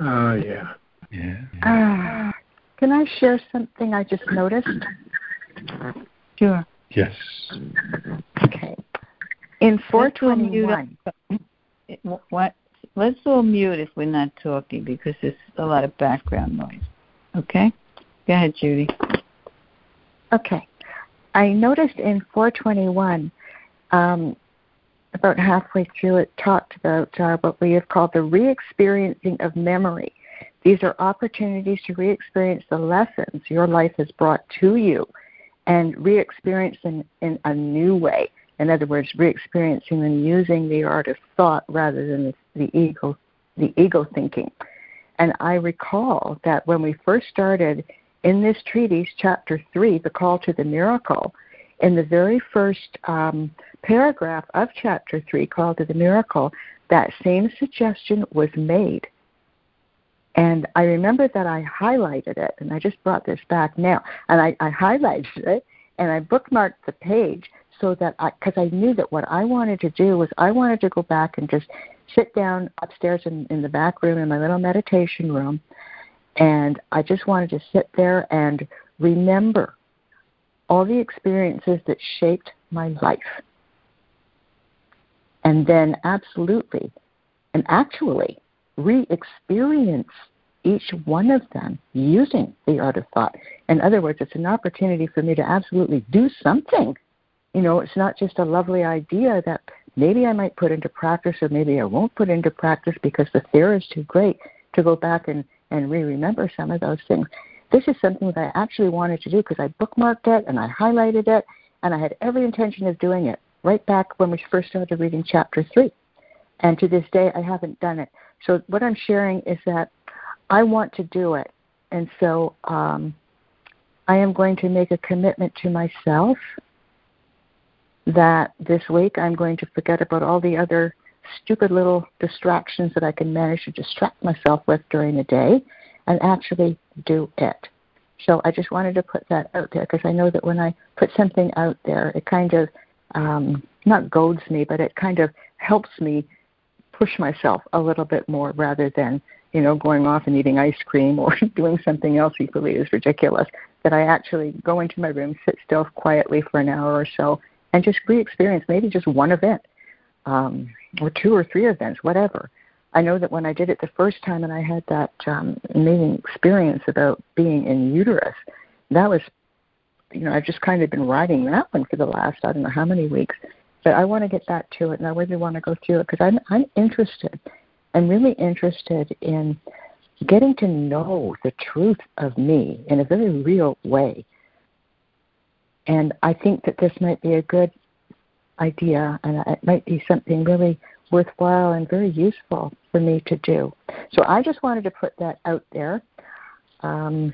S5: oh, yeah.
S2: Yeah.
S4: Uh, can I share something I just noticed?
S1: Sure.
S2: Yes.
S4: Okay. In 421.
S1: What? Let's all mute if we're not talking because there's a lot of background noise. Okay? Go ahead, Judy.
S4: Okay. I noticed in 421, um, about halfway through, it talked about uh, what we have called the re experiencing of memory. These are opportunities to re experience the lessons your life has brought to you and re experience them in a new way. In other words, re-experiencing and using the art of thought rather than the, the ego, the ego thinking. And I recall that when we first started in this treatise, chapter three, the call to the miracle, in the very first um, paragraph of chapter three, call to the miracle, that same suggestion was made. And I remember that I highlighted it, and I just brought this back now, and I, I highlighted it, and I bookmarked the page so that I, because I knew that what I wanted to do was I wanted to go back and just sit down upstairs in, in the back room in my little meditation room, and I just wanted to sit there and remember all the experiences that shaped my life. And then, absolutely, and actually, re experience each one of them using the art of thought. In other words, it's an opportunity for me to absolutely do something. You know, it's not just a lovely idea that maybe I might put into practice or maybe I won't put into practice because the fear is too great to go back and, and re remember some of those things. This is something that I actually wanted to do because I bookmarked it and I highlighted it and I had every intention of doing it right back when we first started reading chapter 3. And to this day, I haven't done it. So, what I'm sharing is that I want to do it. And so, um, I am going to make a commitment to myself that this week I'm going to forget about all the other stupid little distractions that I can manage to distract myself with during the day and actually do it. So I just wanted to put that out there because I know that when I put something out there, it kind of um, not goads me, but it kind of helps me push myself a little bit more rather than you know going off and eating ice cream or doing something else equally as ridiculous. That I actually go into my room, sit still quietly for an hour or so, and just re-experience maybe just one event um, or two or three events, whatever. I know that when I did it the first time and I had that um, amazing experience about being in uterus, that was, you know, I've just kind of been riding that one for the last I don't know how many weeks, but I want to get back to it and I really want to go through it because I'm I'm interested. I'm really interested in getting to know the truth of me in a very real way. And I think that this might be a good idea and it might be something really worthwhile and very useful for me to do. So I just wanted to put that out there. Um,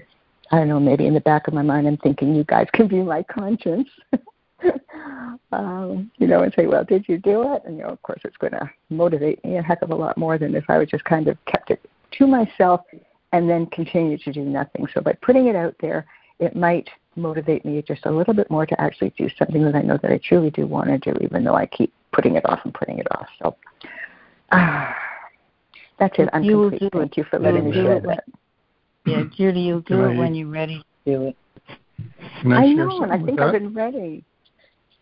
S4: I don't know, maybe in the back of my mind, I'm thinking you guys can be my conscience. um, you know, and say, well, did you do it? And, you know, of course, it's going to motivate me a heck of a lot more than if I would just kind of kept it to myself and then continue to do nothing. So by putting it out there, it might motivate me just a little bit more to actually do something that I know that I truly do want to do, even though I keep putting it off and putting it off. So ah, that's it. I'm you complete. Thank it. you for letting me share that.
S1: Yeah, Judy, you'll do it when you're ready to do it.
S2: I,
S4: I know, and I think I've been ready.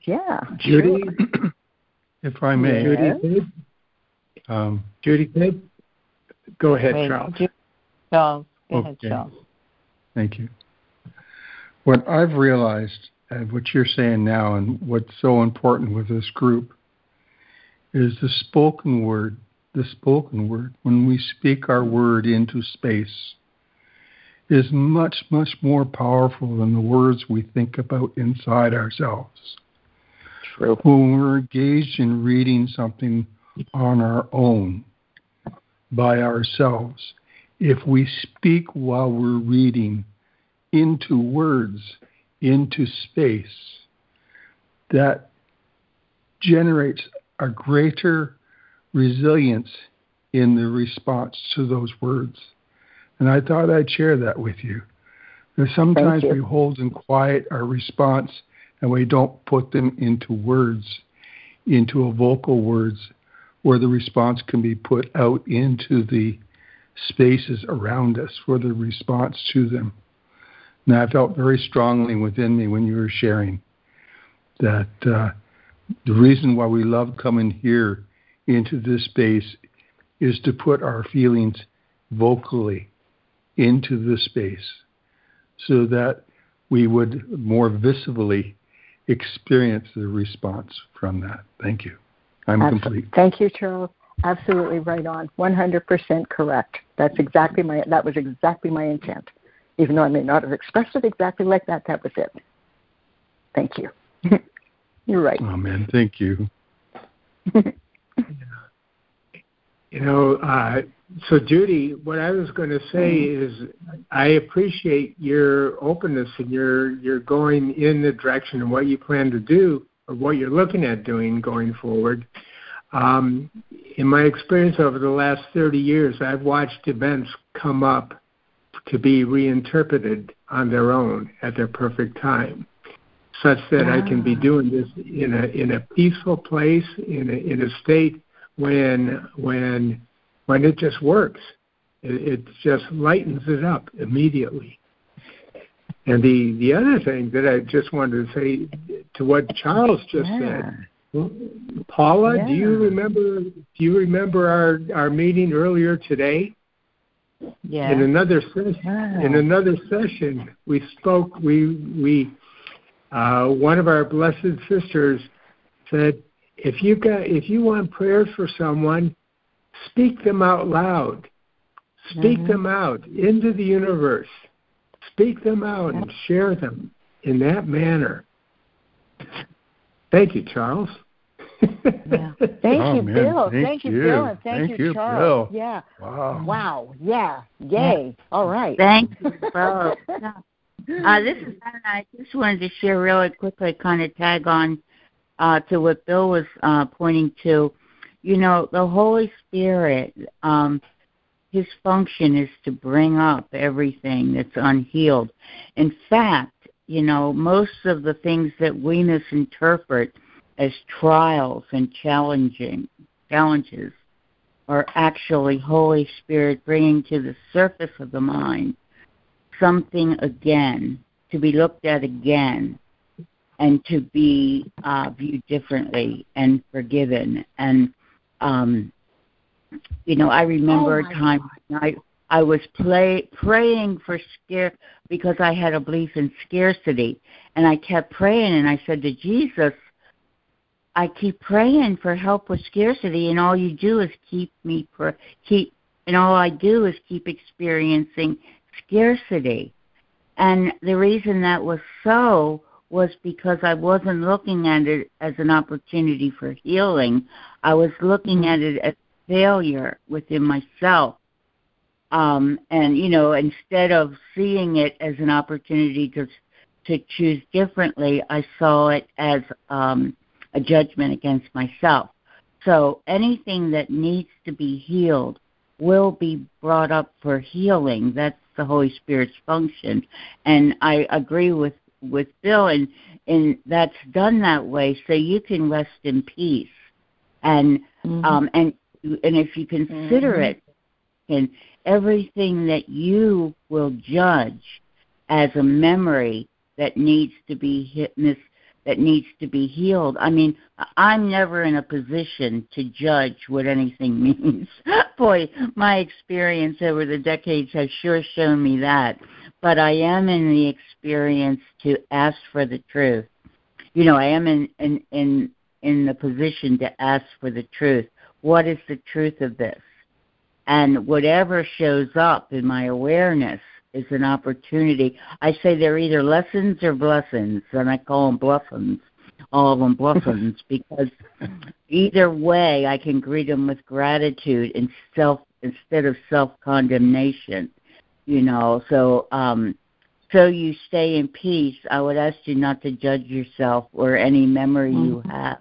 S4: Yeah.
S5: Judy,
S2: sure. if I may.
S5: Judy, um, Judy, go ahead, Wait, Charles.
S1: Charles, go okay. ahead, Charles.
S2: Thank you. What I've realized, and what you're saying now, and what's so important with this group, is the spoken word. The spoken word, when we speak our word into space, is much, much more powerful than the words we think about inside ourselves.
S4: True.
S2: When we're engaged in reading something on our own, by ourselves, if we speak while we're reading into words, into space, that generates a greater resilience in the response to those words. And I thought I'd share that with you. Because sometimes we hold in quiet our response and we don't put them into words, into a vocal words, where the response can be put out into the spaces around us for the response to them. And I felt very strongly within me when you were sharing that uh, the reason why we love coming here into this space is to put our feelings vocally into this space so that we would more visibly experience the response from that. Thank you. I'm
S4: Absolutely.
S2: complete.
S4: Thank you, Charles. Absolutely right on. 100% correct. That's exactly my that was exactly my intent. Even though I may not have expressed it exactly like that, that was it. Thank you. You're right.
S2: Oh, Amen. Thank you.
S5: you know, uh, so Judy, what I was going to say mm-hmm. is, I appreciate your openness and your you're going in the direction of what you plan to do or what you're looking at doing going forward. Um, in my experience over the last 30 years, I've watched events come up to be reinterpreted on their own at their perfect time such that I can be doing this in a in a peaceful place, in a in a state when when when it just works. It, it just lightens it up immediately. And the the other thing that I just wanted to say to what Charles just yeah. said Paula, yeah. do you remember? Do you remember our our meeting earlier today?
S1: Yeah.
S5: In another session, in another session, we spoke. We we uh, one of our blessed sisters said, if you got if you want prayers for someone, speak them out loud. Speak mm-hmm. them out into the universe. Speak them out and share them in that manner. Thank you, Charles.
S4: Yeah. Thank
S2: oh,
S4: you,
S2: man.
S4: Bill.
S2: Thank,
S4: thank
S2: you,
S4: you, Bill, and thank,
S2: thank
S4: you,
S2: you,
S4: Charles.
S2: Bill.
S4: Yeah.
S2: Wow.
S4: Wow. Yeah. Yay. All right.
S3: Thank you both. uh, this is I just wanted to share really quickly, kind of tag on uh, to what Bill was uh, pointing to. You know, the Holy Spirit, um, his function is to bring up everything that's unhealed. In fact, you know, most of the things that we misinterpret as trials and challenging challenges are actually Holy Spirit bringing to the surface of the mind something again to be looked at again and to be uh, viewed differently and forgiven. And um, you know, I remember
S4: oh
S3: a time I I was play, praying for scare because I had a belief in scarcity, and I kept praying, and I said to Jesus, I keep praying for help with scarcity, and all you do is keep me pr- keep, and all I do is keep experiencing scarcity. And the reason that was so was because I wasn't looking at it as an opportunity for healing. I was looking at it as failure within myself. Um, and you know, instead of seeing it as an opportunity to to choose differently, I saw it as um, a judgment against myself. So anything that needs to be healed will be brought up for healing. That's the Holy Spirit's function. And I agree with with Bill, and and that's done that way so you can rest in peace. And mm-hmm. um and and if you consider mm-hmm. it, and everything that you will judge as a memory that needs to be hit, that needs to be healed. I mean, I'm never in a position to judge what anything means. Boy, my experience over the decades has sure shown me that. But I am in the experience to ask for the truth. You know, I am in in in in the position to ask for the truth. What is the truth of this? And whatever shows up in my awareness is an opportunity. I say they're either lessons or blessings, and I call them bluffins, all of them bluffins, because either way I can greet them with gratitude and self instead of self condemnation. You know, so um, so you stay in peace. I would ask you not to judge yourself or any memory mm-hmm. you have.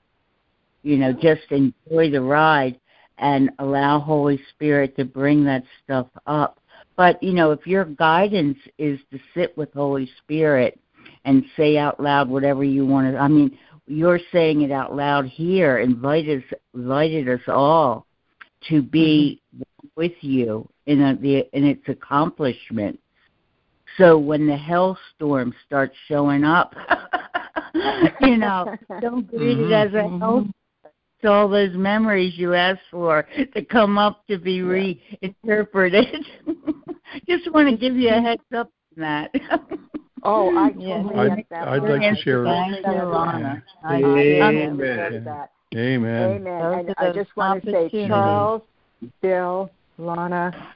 S3: You know, just enjoy the ride and allow Holy Spirit to bring that stuff up but, you know, if your guidance is to sit with Holy Spirit and say out loud whatever you want to, I mean, you're saying it out loud here, invited us, invited us all to be mm-hmm. with you in, a, the, in its accomplishment. So when the hellstorm starts showing up, you know, don't greet mm-hmm. it as a hellstorm to all those memories you asked for to come up to be reinterpreted. Just want to give you a heads up on that.
S4: oh, I totally
S2: I'd, that. I'd like to share.
S1: Thank you, Lana.
S5: Amen.
S2: Amen.
S4: Amen. And I just want to say, Charles, Bill, Lana,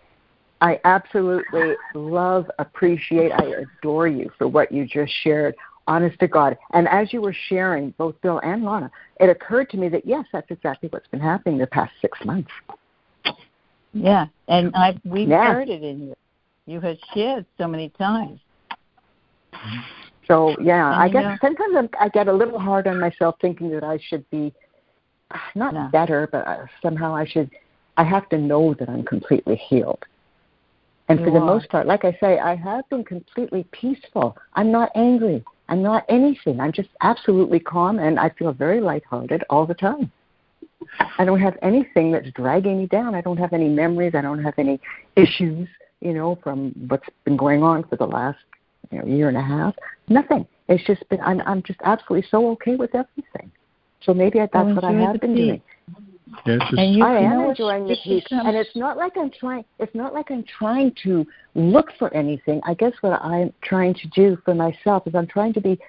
S4: I absolutely love, appreciate, I adore you for what you just shared honest to God. And as you were sharing, both Bill and Lana, it occurred to me that yes, that's exactly what's been happening the past six months.
S1: Yeah, and I we've yeah. heard it in you. You have shared so many times.
S4: So yeah, and I guess know, sometimes I'm, I get a little hard on myself, thinking that I should be not no. better, but uh, somehow I should. I have to know that I'm completely healed. And you for the are. most part, like I say, I have been completely peaceful. I'm not angry. I'm not anything. I'm just absolutely calm and I feel very lighthearted all the time. I don't have anything that's dragging me down. I don't have any memories. I don't have any issues, you know, from what's been going on for the last you know, year and a half. Nothing. It's just been I'm I'm just absolutely so okay with everything. So maybe that's well, what I have been peace. doing.
S2: Yeah, just,
S4: and you, I am enjoying the peace, and it's not like I'm trying. It's not like I'm trying to look for anything. I guess what I'm trying to do for myself is I'm trying to be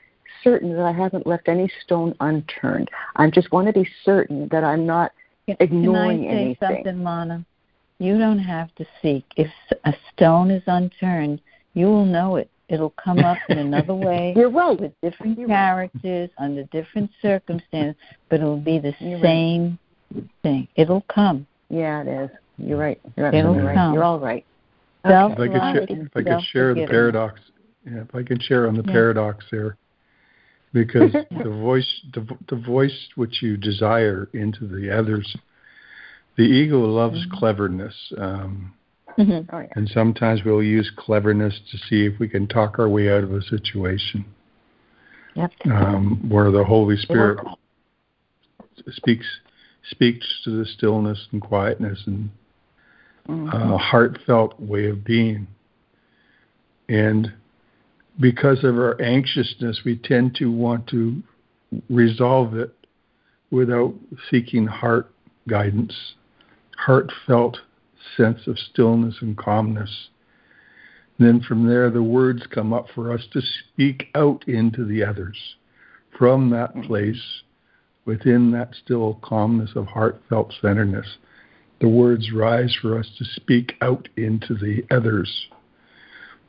S4: certain that I haven't left any stone unturned. I just want to be certain that I'm not ignoring
S1: Can I say
S4: anything.
S1: something, Lana? You don't have to seek. If a stone is unturned, you will know it. It'll come up in another way.
S4: You're right.
S1: With different
S4: You're
S1: characters,
S4: right.
S1: under different circumstances, but it'll be the
S4: You're
S1: same
S4: right.
S1: Thing. It'll come.
S4: Yeah, it is. You're right. You're
S1: It'll
S4: right.
S1: come.
S4: You're all right.
S1: Self
S2: if I could share, if I could share the paradox, yeah, if I could share on the
S1: yeah.
S2: paradox there, because the voice, the, the voice which you desire into the others, the ego loves mm-hmm. cleverness. Um,
S4: mm-hmm. oh, yeah.
S2: And sometimes we'll use cleverness to see if we can talk our way out of a situation.
S4: Yep.
S2: Um, where the Holy Spirit speaks speaks to the stillness and quietness and mm-hmm. uh, heartfelt way of being. And because of our anxiousness, we tend to want to resolve it without seeking heart guidance, heartfelt sense of stillness and calmness. And then from there, the words come up for us to speak out into the others. From that place, within that still calmness of heartfelt centeredness, the words rise for us to speak out into the others.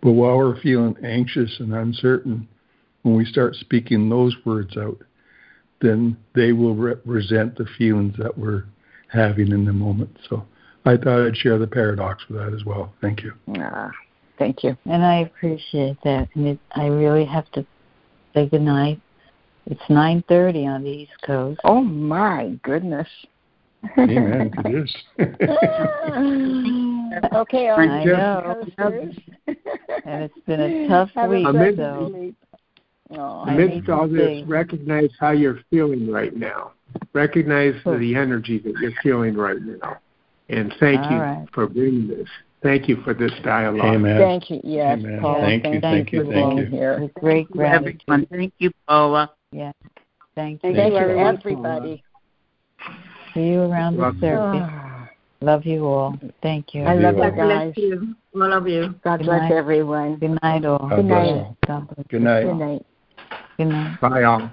S2: But while we're feeling anxious and uncertain, when we start speaking those words out, then they will represent the feelings that we're having in the moment. So I thought I'd share the paradox with that as well. Thank you.
S4: Ah, thank you.
S1: And I appreciate that. And it, I really have to say good night. It's 9:30 on the East Coast.
S4: Oh my goodness.
S2: Amen. it is.
S4: okay,
S1: I know. and it's been a tough week.
S5: Amidst,
S1: so.
S5: Oh, amidst all this, recognize how you're feeling right now. Recognize cool. the energy that you're feeling right now. And thank
S1: all
S5: you
S1: right.
S5: for bringing this. Thank you for this dialogue.
S2: Amen.
S4: Thank you. Yes,
S2: Amen.
S4: Paula.
S2: Thank,
S4: thank,
S2: you. Thank you. Thank you.
S4: Here.
S1: Great gratitude.
S3: Everyone. Thank you, Paula.
S1: Yeah. Thank you.
S4: Thank,
S5: you,
S4: you, everybody.
S1: See you around the circuit. Love you all. Thank you.
S4: I love you
S6: God
S4: guys.
S6: bless you. All of you.
S4: God
S1: Good
S4: bless
S1: night.
S4: everyone.
S1: Good night, all.
S4: Good night.
S2: all.
S1: God bless
S2: Good night.
S4: Good night.
S1: Good night.
S5: Bye, all.